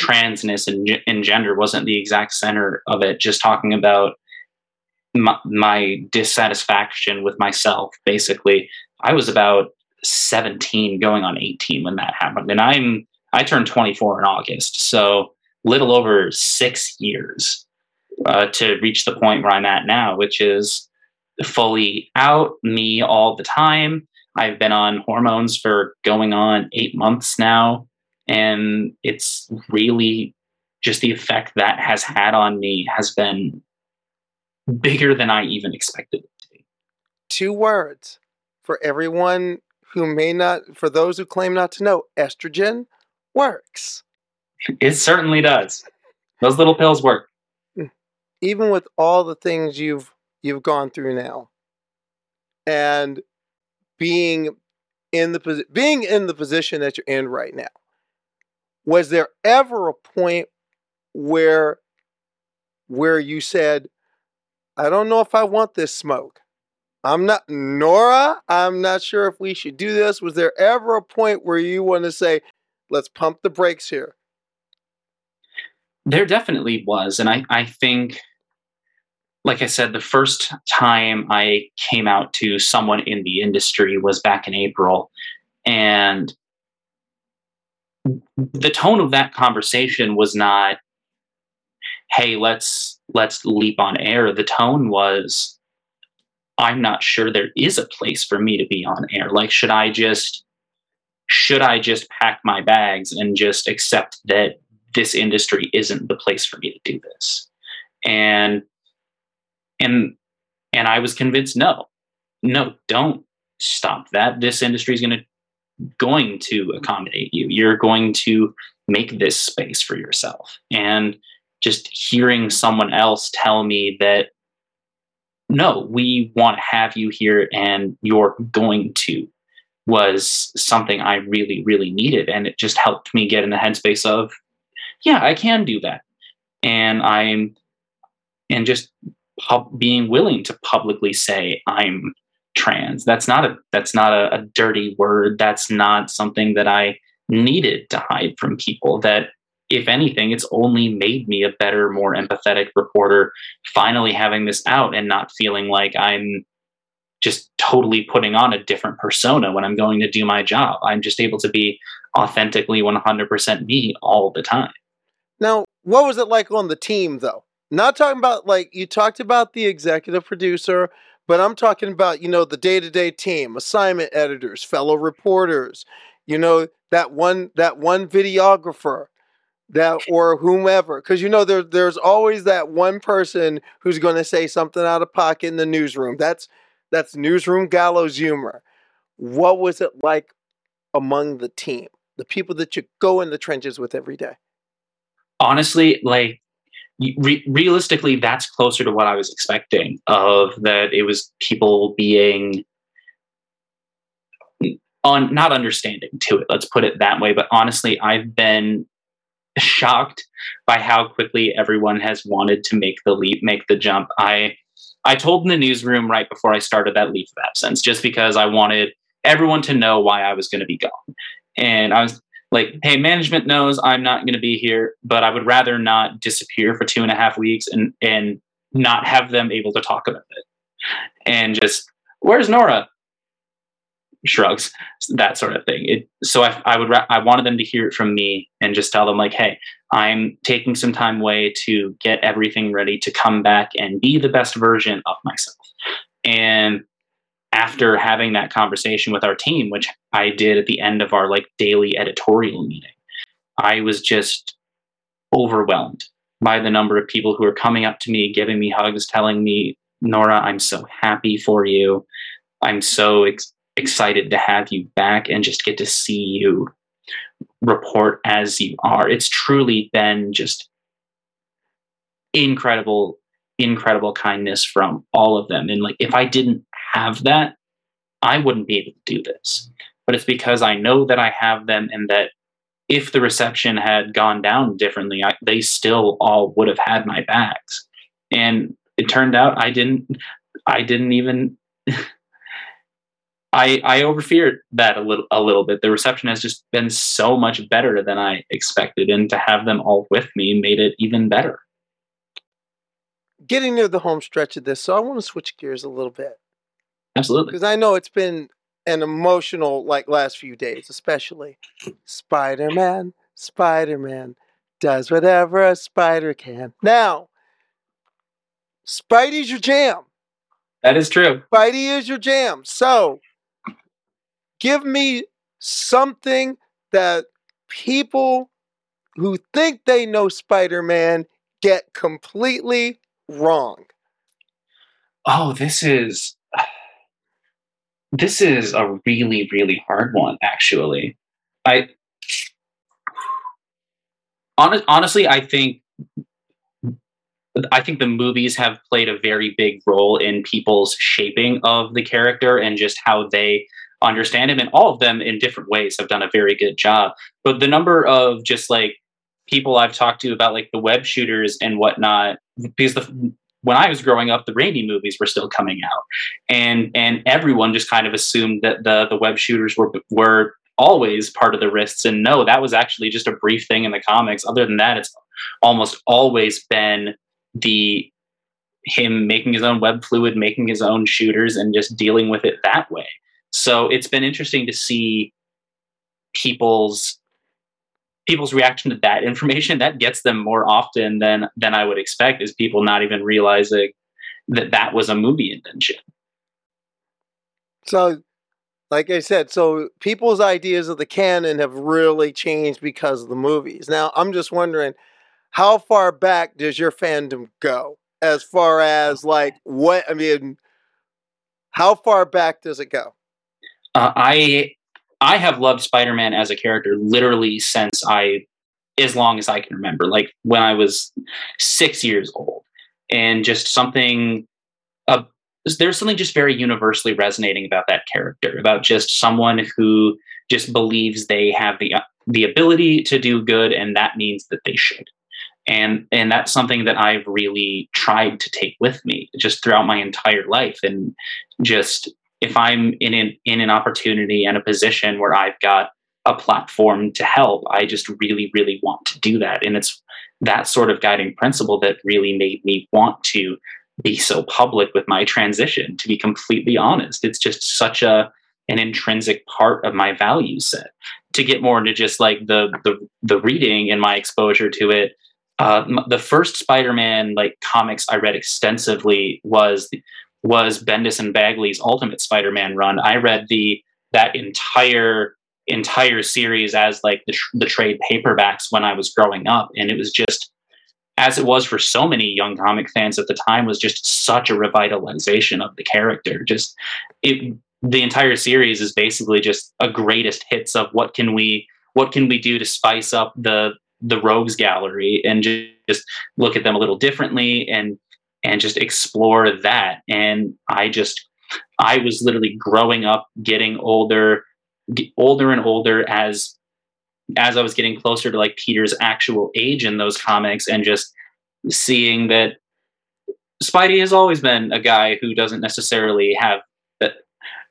transness and, and gender wasn't the exact center of it, just talking about my, my dissatisfaction with myself. Basically, I was about 17 going on 18 when that happened. And I'm, I turned 24 in August. So little over six years uh, to reach the point where I'm at now, which is fully out, me all the time. I've been on hormones for going on eight months now. And it's really just the effect that has had on me has been bigger than I even expected it to be. Two words for everyone who may not, for those who claim not to know, estrogen works. It certainly does. Those little pills work. Mm. Even with all the things you've you've gone through now, and being in the being in the position that you're in right now, was there ever a point where where you said, "I don't know if I want this smoke." I'm not Nora. I'm not sure if we should do this. Was there ever a point where you want to say, "Let's pump the brakes here"? There definitely was. And I, I think, like I said, the first time I came out to someone in the industry was back in April. And the tone of that conversation was not, hey, let's let's leap on air. The tone was, I'm not sure there is a place for me to be on air. Like, should I just should I just pack my bags and just accept that this industry isn't the place for me to do this and and and i was convinced no no don't stop that this industry is going to going to accommodate you you're going to make this space for yourself and just hearing someone else tell me that no we want to have you here and you're going to was something i really really needed and it just helped me get in the headspace of yeah, I can do that. And I'm, and just pub- being willing to publicly say I'm trans. That's not a, that's not a, a dirty word. That's not something that I needed to hide from people that if anything, it's only made me a better, more empathetic reporter, finally having this out and not feeling like I'm just totally putting on a different persona when I'm going to do my job. I'm just able to be authentically 100% me all the time. Now, what was it like on the team though? Not talking about like you talked about the executive producer, but I'm talking about, you know, the day-to-day team, assignment editors, fellow reporters, you know, that one that one videographer that or whomever because you know there, there's always that one person who's going to say something out of pocket in the newsroom that's that's newsroom gallows humor what was it like among the team the people that you go in the trenches with every day honestly, like re- realistically, that's closer to what I was expecting. Of that, it was people being on not understanding to it. Let's put it that way. But honestly, I've been shocked by how quickly everyone has wanted to make the leap, make the jump. I I told in the newsroom right before I started that leave of absence, just because I wanted everyone to know why I was going to be gone. And I was like, hey, management knows I'm not going to be here, but I would rather not disappear for two and a half weeks and and not have them able to talk about it. And just, where's Nora? Shrugs, that sort of thing. It, so I, I would, ra- I wanted them to hear it from me and just tell them like, hey, I'm taking some time away to get everything ready to come back and be the best version of myself. And after having that conversation with our team, which I did at the end of our like daily editorial meeting, I was just overwhelmed by the number of people who are coming up to me, giving me hugs, telling me, Nora, I'm so happy for you. I'm so ex- excited to have you back and just get to see you report as you are. It's truly been just incredible, incredible kindness from all of them. And like, if I didn't have that, I wouldn't be able to do this. But it's because I know that I have them and that if the reception had gone down differently, I, they still all would have had my backs. And it turned out I didn't. I didn't even. [laughs] I I overfeared that a little a little bit. The reception has just been so much better than I expected, and to have them all with me made it even better. Getting near the home stretch of this, so I want to switch gears a little bit Absolutely. because I know it's been an emotional like last few days, especially. Spider Man, Spider Man does whatever a spider can. Now, Spidey's your jam. That is true. Spidey is your jam. So, give me something that people who think they know Spider Man get completely wrong. Oh, this is this is a really really hard one actually. I honest, honestly I think I think the movies have played a very big role in people's shaping of the character and just how they understand him and all of them in different ways have done a very good job. But the number of just like people I've talked to about like the web shooters and whatnot, because the when I was growing up, the Raimi movies were still coming out, and and everyone just kind of assumed that the the web shooters were were always part of the wrists. and no, that was actually just a brief thing in the comics. Other than that, it's almost always been the him making his own web fluid, making his own shooters, and just dealing with it that way. So it's been interesting to see people's people's reaction to that [laughs] information that gets them more often than than I would expect is people not even realizing that that was a movie invention. So, like I said, so people's ideas of the canon have really changed because of the movies. Now, I'm just wondering, how far back does your fandom go? As far as like what I mean, how far back does it go? Uh, I I have loved Spider-Man as a character literally since I as long as I can remember, like when I was 6 years old. And just something uh, there's something just very universally resonating about that character, about just someone who just believes they have the the ability to do good and that means that they should. And and that's something that I've really tried to take with me just throughout my entire life and just if I'm in an in an opportunity and a position where I've got a platform to help, I just really, really want to do that. And it's that sort of guiding principle that really made me want to be so public with my transition, to be completely honest. It's just such a an intrinsic part of my value set. To get more into just like the the the reading and my exposure to it, uh, the first Spider-Man like comics I read extensively was was Bendis and Bagley's Ultimate Spider-Man run. I read the that entire entire series as like the, the trade paperbacks when I was growing up, and it was just as it was for so many young comic fans at the time was just such a revitalization of the character. Just it the entire series is basically just a greatest hits of what can we what can we do to spice up the the rogues gallery and just, just look at them a little differently and and just explore that. And I just, I was literally growing up, getting older, older and older as as I was getting closer to like Peter's actual age in those comics, and just seeing that Spidey has always been a guy who doesn't necessarily have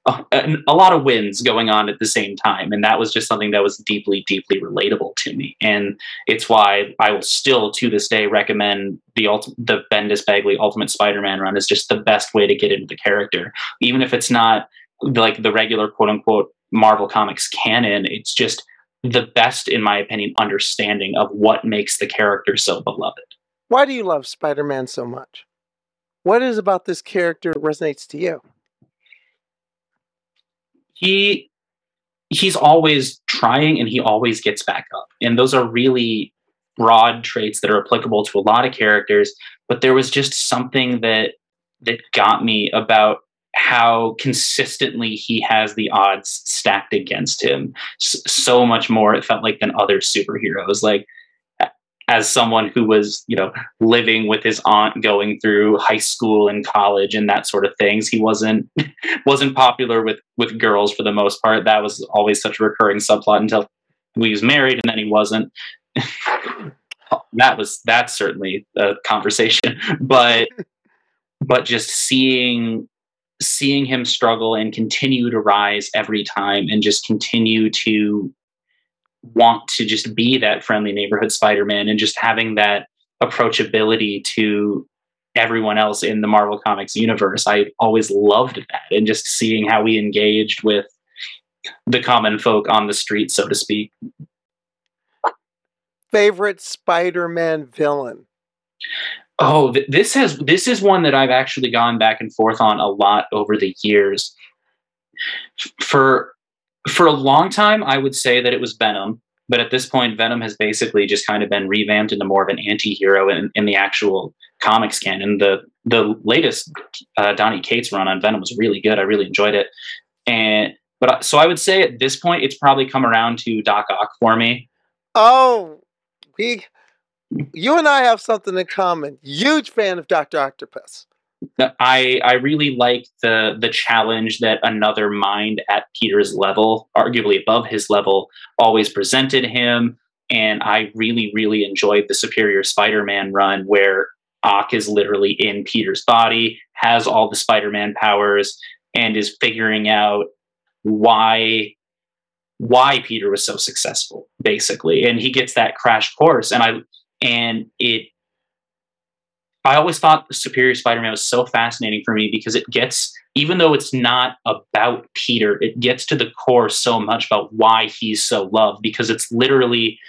a, a, lot of wins going on at the same time, and that was just something that was deeply, deeply relatable to me, and it's why I will still, to this day, recommend the ulti- the Bendis Bagley Ultimate Spider-Man run is just the best way to get into the character, even if it's not like the regular quote unquote Marvel Comics canon. It's just the best, in my opinion, understanding of what makes the character so beloved. Why do you love Spider Man so much? What is about this character resonates to you? He he's always trying and he always gets back up. And those are really broad traits that are applicable to a lot of characters, but there was just something that that got me about how consistently he has the odds stacked against him. So much more it felt like than other superheroes. Like as someone who was you know living with his aunt going through high school and college and that sort of things. He wasn't [laughs] wasn't popular with with girls for the most part. That was always such a recurring subplot until he was married and then he wasn't. [laughs] That was that's certainly a conversation [laughs] but but just seeing seeing him struggle and continue to rise every time and just continue to want to just be that friendly neighborhood Spider-Man and just having that approachability to everyone else in the Marvel Comics universe. I always loved that and just seeing how he engaged with the common folk on the street, so to speak. Favorite Spider-Man villain? Oh, th- this has this is one that I've actually gone back and forth on a lot over the years. For for a long time, I would say that it was Venom, but at this point, Venom has basically just kind of been revamped into more of an anti-hero in, in the actual comics canon. The the latest uh, Donny Cates run on Venom was really good. I really enjoyed it, and but so I would say at this point, it's probably come around to Doc Ock for me. Oh, we you and I have something in common. Huge fan of Doctor Octopus. I I really like the the challenge that another mind at Peter's level, arguably above his level, always presented him. And I really, really enjoyed the Superior Spider-Man run where Ock is literally in Peter's body, has all the Spider-Man powers, and is figuring out why why Peter was so successful, basically. And he gets that crash course. And I and it I always thought Superior Spider-Man was so fascinating for me because it gets, even though it's not about Peter, it gets to the core so much about why he's so loved because it's literally,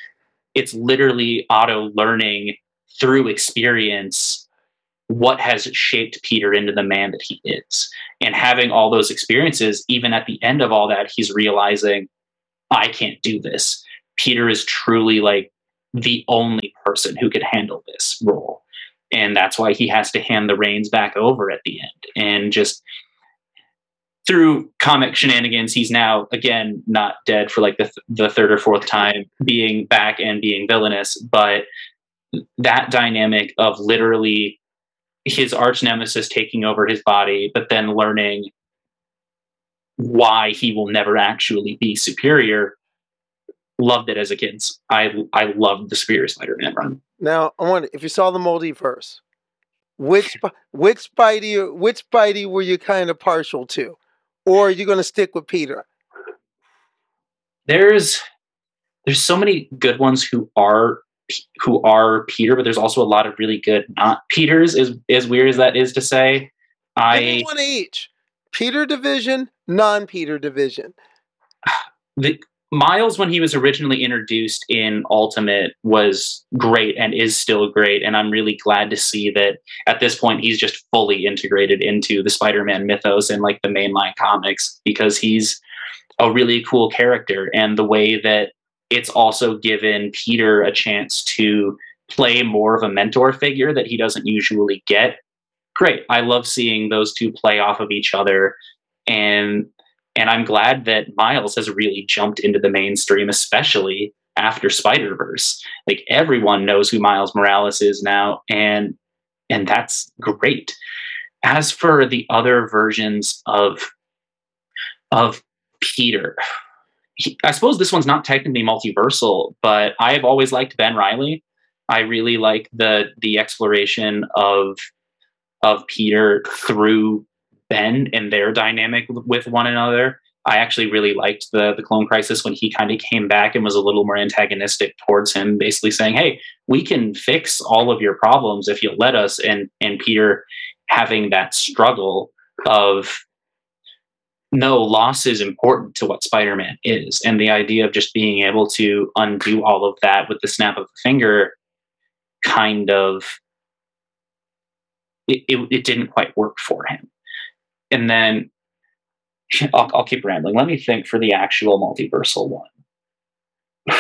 it's literally auto learning through experience what has shaped Peter into the man that he is. And having all those experiences, even at the end of all that, he's realizing, I can't do this. Peter is truly like the only person who could handle this role. And that's why he has to hand the reins back over at the end. And just through comic shenanigans, he's now, again, not dead for like the, th- the third or fourth time, being back and being villainous. But that dynamic of literally his arch nemesis taking over his body, but then learning why he will never actually be superior loved it as a kid. I I loved the Superior Spider-Man run. Now I wonder if you saw the multiverse, which which Spidey which Spidey were you kind of partial to, or are you going to stick with Peter? There's there's so many good ones who are who are Peter, but there's also a lot of really good not Peters. As as weird as that is to say, I one each. Peter division, non-Peter division. The Miles, when he was originally introduced in Ultimate, was great and is still great. And I'm really glad to see that at this point he's just fully integrated into the Spider Man mythos and like the mainline comics because he's a really cool character. And the way that it's also given Peter a chance to play more of a mentor figure that he doesn't usually get. Great. I love seeing those two play off of each other. And and I'm glad that Miles has really jumped into the mainstream, especially after Spider Verse. Like everyone knows who Miles Morales is now, and and that's great. As for the other versions of of Peter, he, I suppose this one's not technically multiversal, but I have always liked Ben Reilly. I really like the the exploration of of Peter through Ben and their dynamic with one another. I actually really liked the the Clone Crisis when he kind of came back and was a little more antagonistic towards him, basically saying, "Hey, we can fix all of your problems if you'll let us." And and Peter having that struggle of no loss is important to what spider-man is and the idea of just being able to undo all of that with the snap of a finger kind of it, it, it didn't quite work for him and then [laughs] I'll, I'll keep rambling let me think for the actual multiversal one [sighs]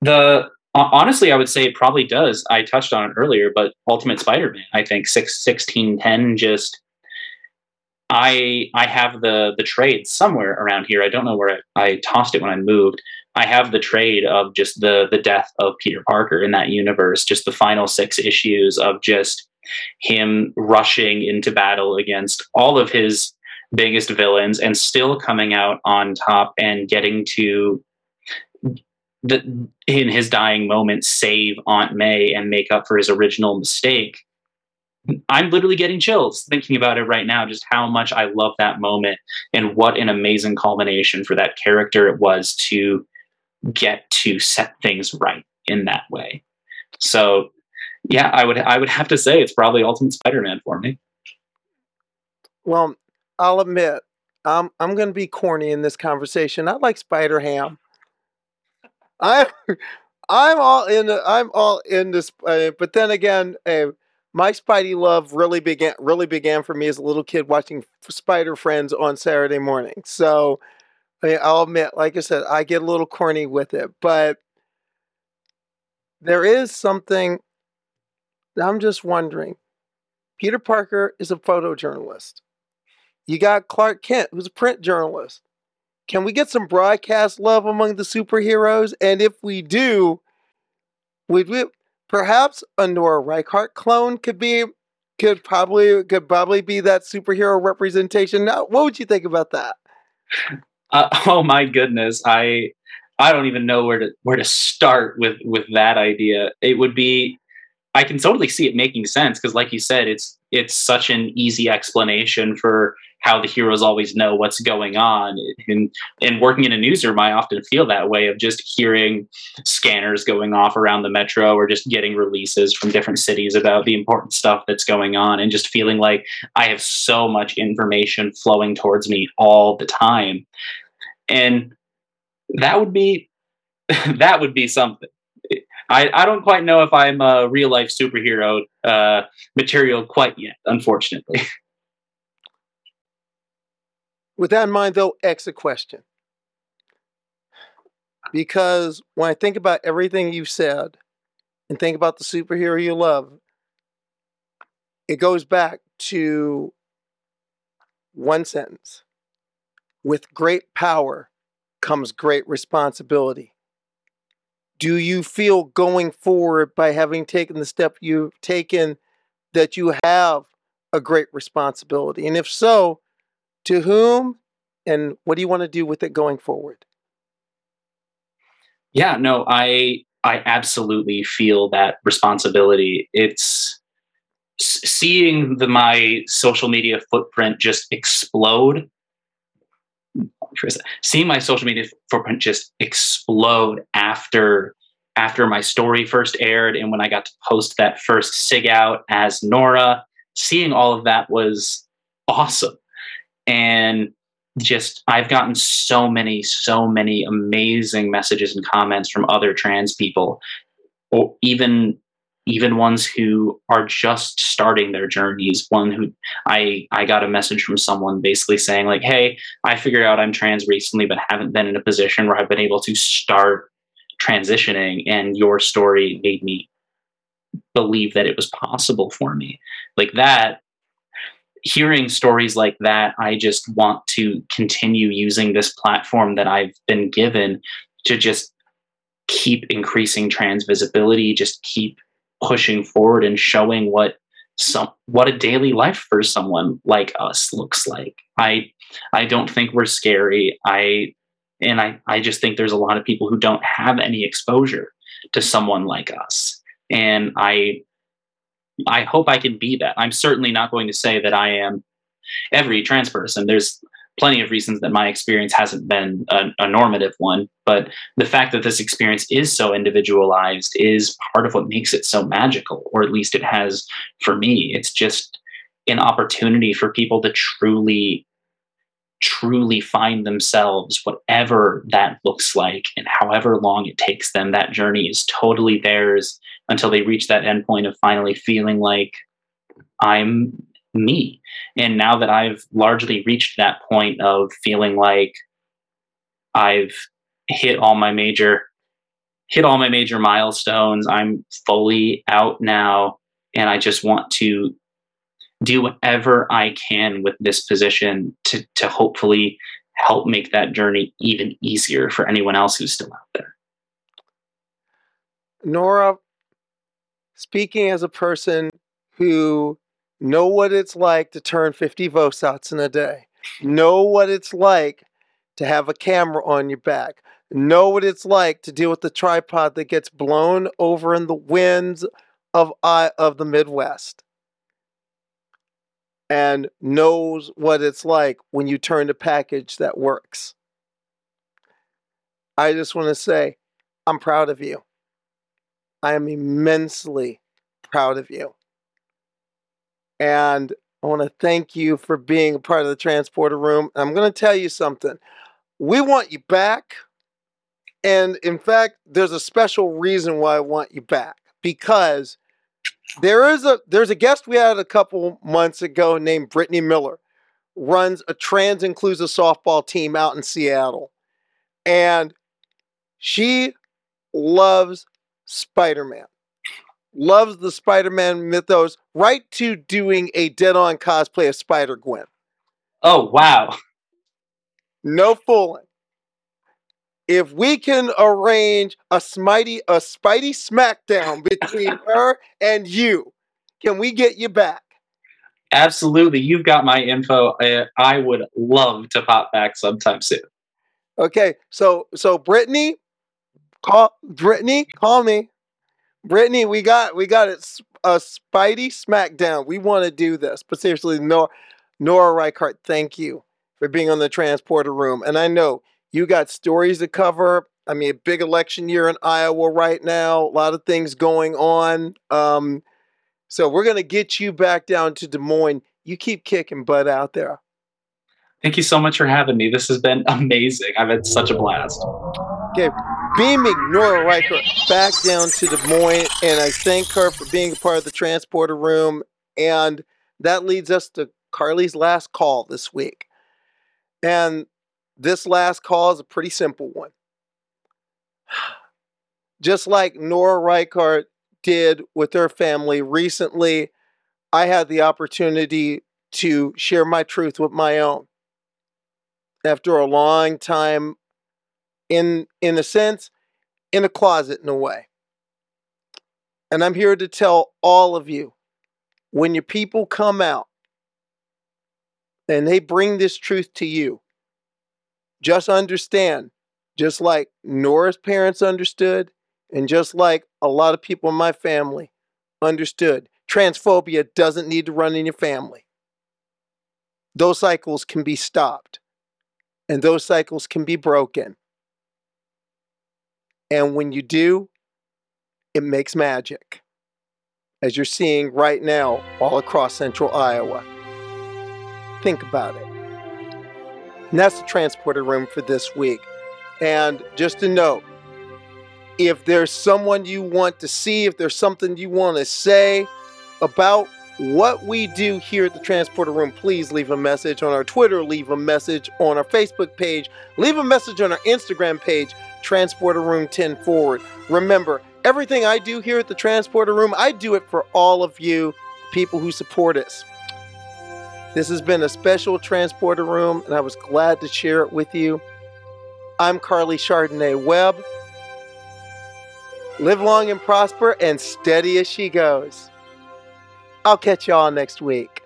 the honestly i would say it probably does i touched on it earlier but ultimate spider-man i think 6 16 10 just I I have the the trade somewhere around here. I don't know where I, I, tossed it when I moved. I have the trade of just the the death of Peter Parker in that universe, just the final six issues of just him rushing into battle against all of his biggest villains and still coming out on top and getting to the in his dying moment save Aunt May and make up for his original mistake I'm literally getting chills thinking about it right now, just how much I love that moment and what an amazing culmination for that character it was to get to set things right in that way. So yeah, I would I would have to say it's probably Ultimate Spider-Man for me. Well, I'll admit, I'm I'm gonna be corny in this conversation. I like Spider Ham. I I'm all in. I'm all in this, uh, but then again, uh, my Spidey love really began really began for me as a little kid watching Spider Friends on Saturday morning. So I mean, I'll admit, like I said, I get a little corny with it, but there is something I'm just wondering. Peter Parker is a photojournalist. You got Clark Kent, who's a print journalist. Can we get some broadcast love among the superheroes? And if we do, would we perhaps a Nora Reichardt clone could be could probably could probably be that superhero representation. Now, what would you think about that? [laughs] Uh, oh my goodness, I I don't even know where to where to start with with that idea. It would be I can totally see it making sense because, like you said, it's it's such an easy explanation for how the heroes always know what's going on. And and working in a newsroom, I often feel that way of just hearing scanners going off around the metro or just getting releases from different cities about the important stuff that's going on and just feeling like I have so much information flowing towards me all the time. And that would be [laughs] that would be something. I, I don't quite know if I'm a real life superhero uh, material quite yet, unfortunately. [laughs] With that in mind, though, exit question. Because when I think about everything you've said and think about the superhero you love, it goes back to one sentence With great power comes great responsibility. Do you feel going forward by having taken the step you've taken that you have a great responsibility? And if so, to whom and what do you want to do with it going forward? Yeah, no, I I absolutely feel that responsibility. It's seeing the my social media footprint just explode seeing my social media footprint just explode after after my story first aired and when I got to post that first sig out as Nora, seeing all of that was awesome. And just I've gotten so many, so many amazing messages and comments from other trans people, or even even ones who are just starting their journeys. One who I I got a message from someone basically saying like, "Hey, I figured out I'm trans recently, but haven't been in a position where I've been able to start transitioning, and your story made me believe that it was possible for me." Like that hearing stories like that, I just want to continue using this platform that I've been given to just keep increasing trans visibility, just keep pushing forward and showing what some what a daily life for someone like us looks like. I I don't think we're scary. I and I I just think there's a lot of people who don't have any exposure to someone like us. And I I hope I can be that. I'm certainly not going to say that I am every trans person. There's plenty of reasons that my experience hasn't been a, a, normative one, but the fact that this experience is so individualized is part of what makes it so magical, or at least it has for me. It's just an opportunity for people to truly truly find themselves whatever that looks like and however long it takes them that journey is totally theirs until they reach that endpoint of finally feeling like i'm me. And now that I've largely reached that point of feeling like I've hit all my major hit all my major milestones, I'm fully out now and I just want to do whatever I can with this position to to hopefully help make that journey even easier for anyone else who's still out there. Nora, speaking as a person who know what it's like to turn 50 VOSOTs in a day, know what it's like to have a camera on your back, know what it's like to deal with the tripod that gets blown over in the winds of, uh, of the Midwest, and knows what it's like when you turn a package that works. I just want to say, I'm proud of you. I am immensely proud of you. And I want to thank you for being a part of the transporter room. I'm going to tell you something. We want you back. And in fact, there's a special reason why I want you back because there is a there's a guest we had a couple months ago named Brittany Miller, runs a trans inclusive softball team out in Seattle. And she loves Spider-Man loves the Spider-Man mythos, right to doing a dead-on cosplay of Spider-Gwen. Oh wow. No fooling. If we can arrange a Smitey, a Spidey smackdown [laughs] between her and you, can we get you back? Absolutely. You've got my info. I would love to pop back sometime soon. Okay, so so Brittany, call Brittany, call me. Brittany, we got we got it a Spidey Smackdown. We want to do this. But seriously, Nora, Nora Reichardt, thank you for being on the transporter room. And I know you got stories to cover. I mean, a big election year in Iowa right now. A lot of things going on. Um, so we're gonna get you back down to Des Moines. You keep kicking butt out there. Thank you so much for having me. This has been [laughs] amazing. I've had such a blast. Okay, beaming Nora Reichardt back down to Des Moines, and I thank her for being a part of the transporter room. And that leads us to Carly's last call this week. And this last call is a pretty simple one. [sighs] Just like Nora Reichardt did with her family recently, I had the opportunity to share my truth with my own. After a long time in in a sense in a closet in a way. And I'm here to tell all of you when your people come out and they bring this truth to you, just understand, just like Nora's parents understood, and just like a lot of people in my family understood, transphobia doesn't need to run in your family. Those cycles can be stopped, and those cycles can be broken. And when you do, it makes magic, as you're seeing right now all across central Iowa. Think about it. And that's the transporter room for this week. And just to note, if there's someone you want to see, if there's something you want to say about what we do here at the Transporter Room, please leave a message on our Twitter, leave a message on our Facebook page, leave a message on our Instagram page. Transporter Room 10 forward. Remember, everything I do here at the Transporter Room, I do it for all of you, people who support us. This has been a special Transporter Room, and I was glad to share it with you. I'm Carly Chardonnay Webb. Live long and prosper, and steady as she goes. I'll catch y'all next week.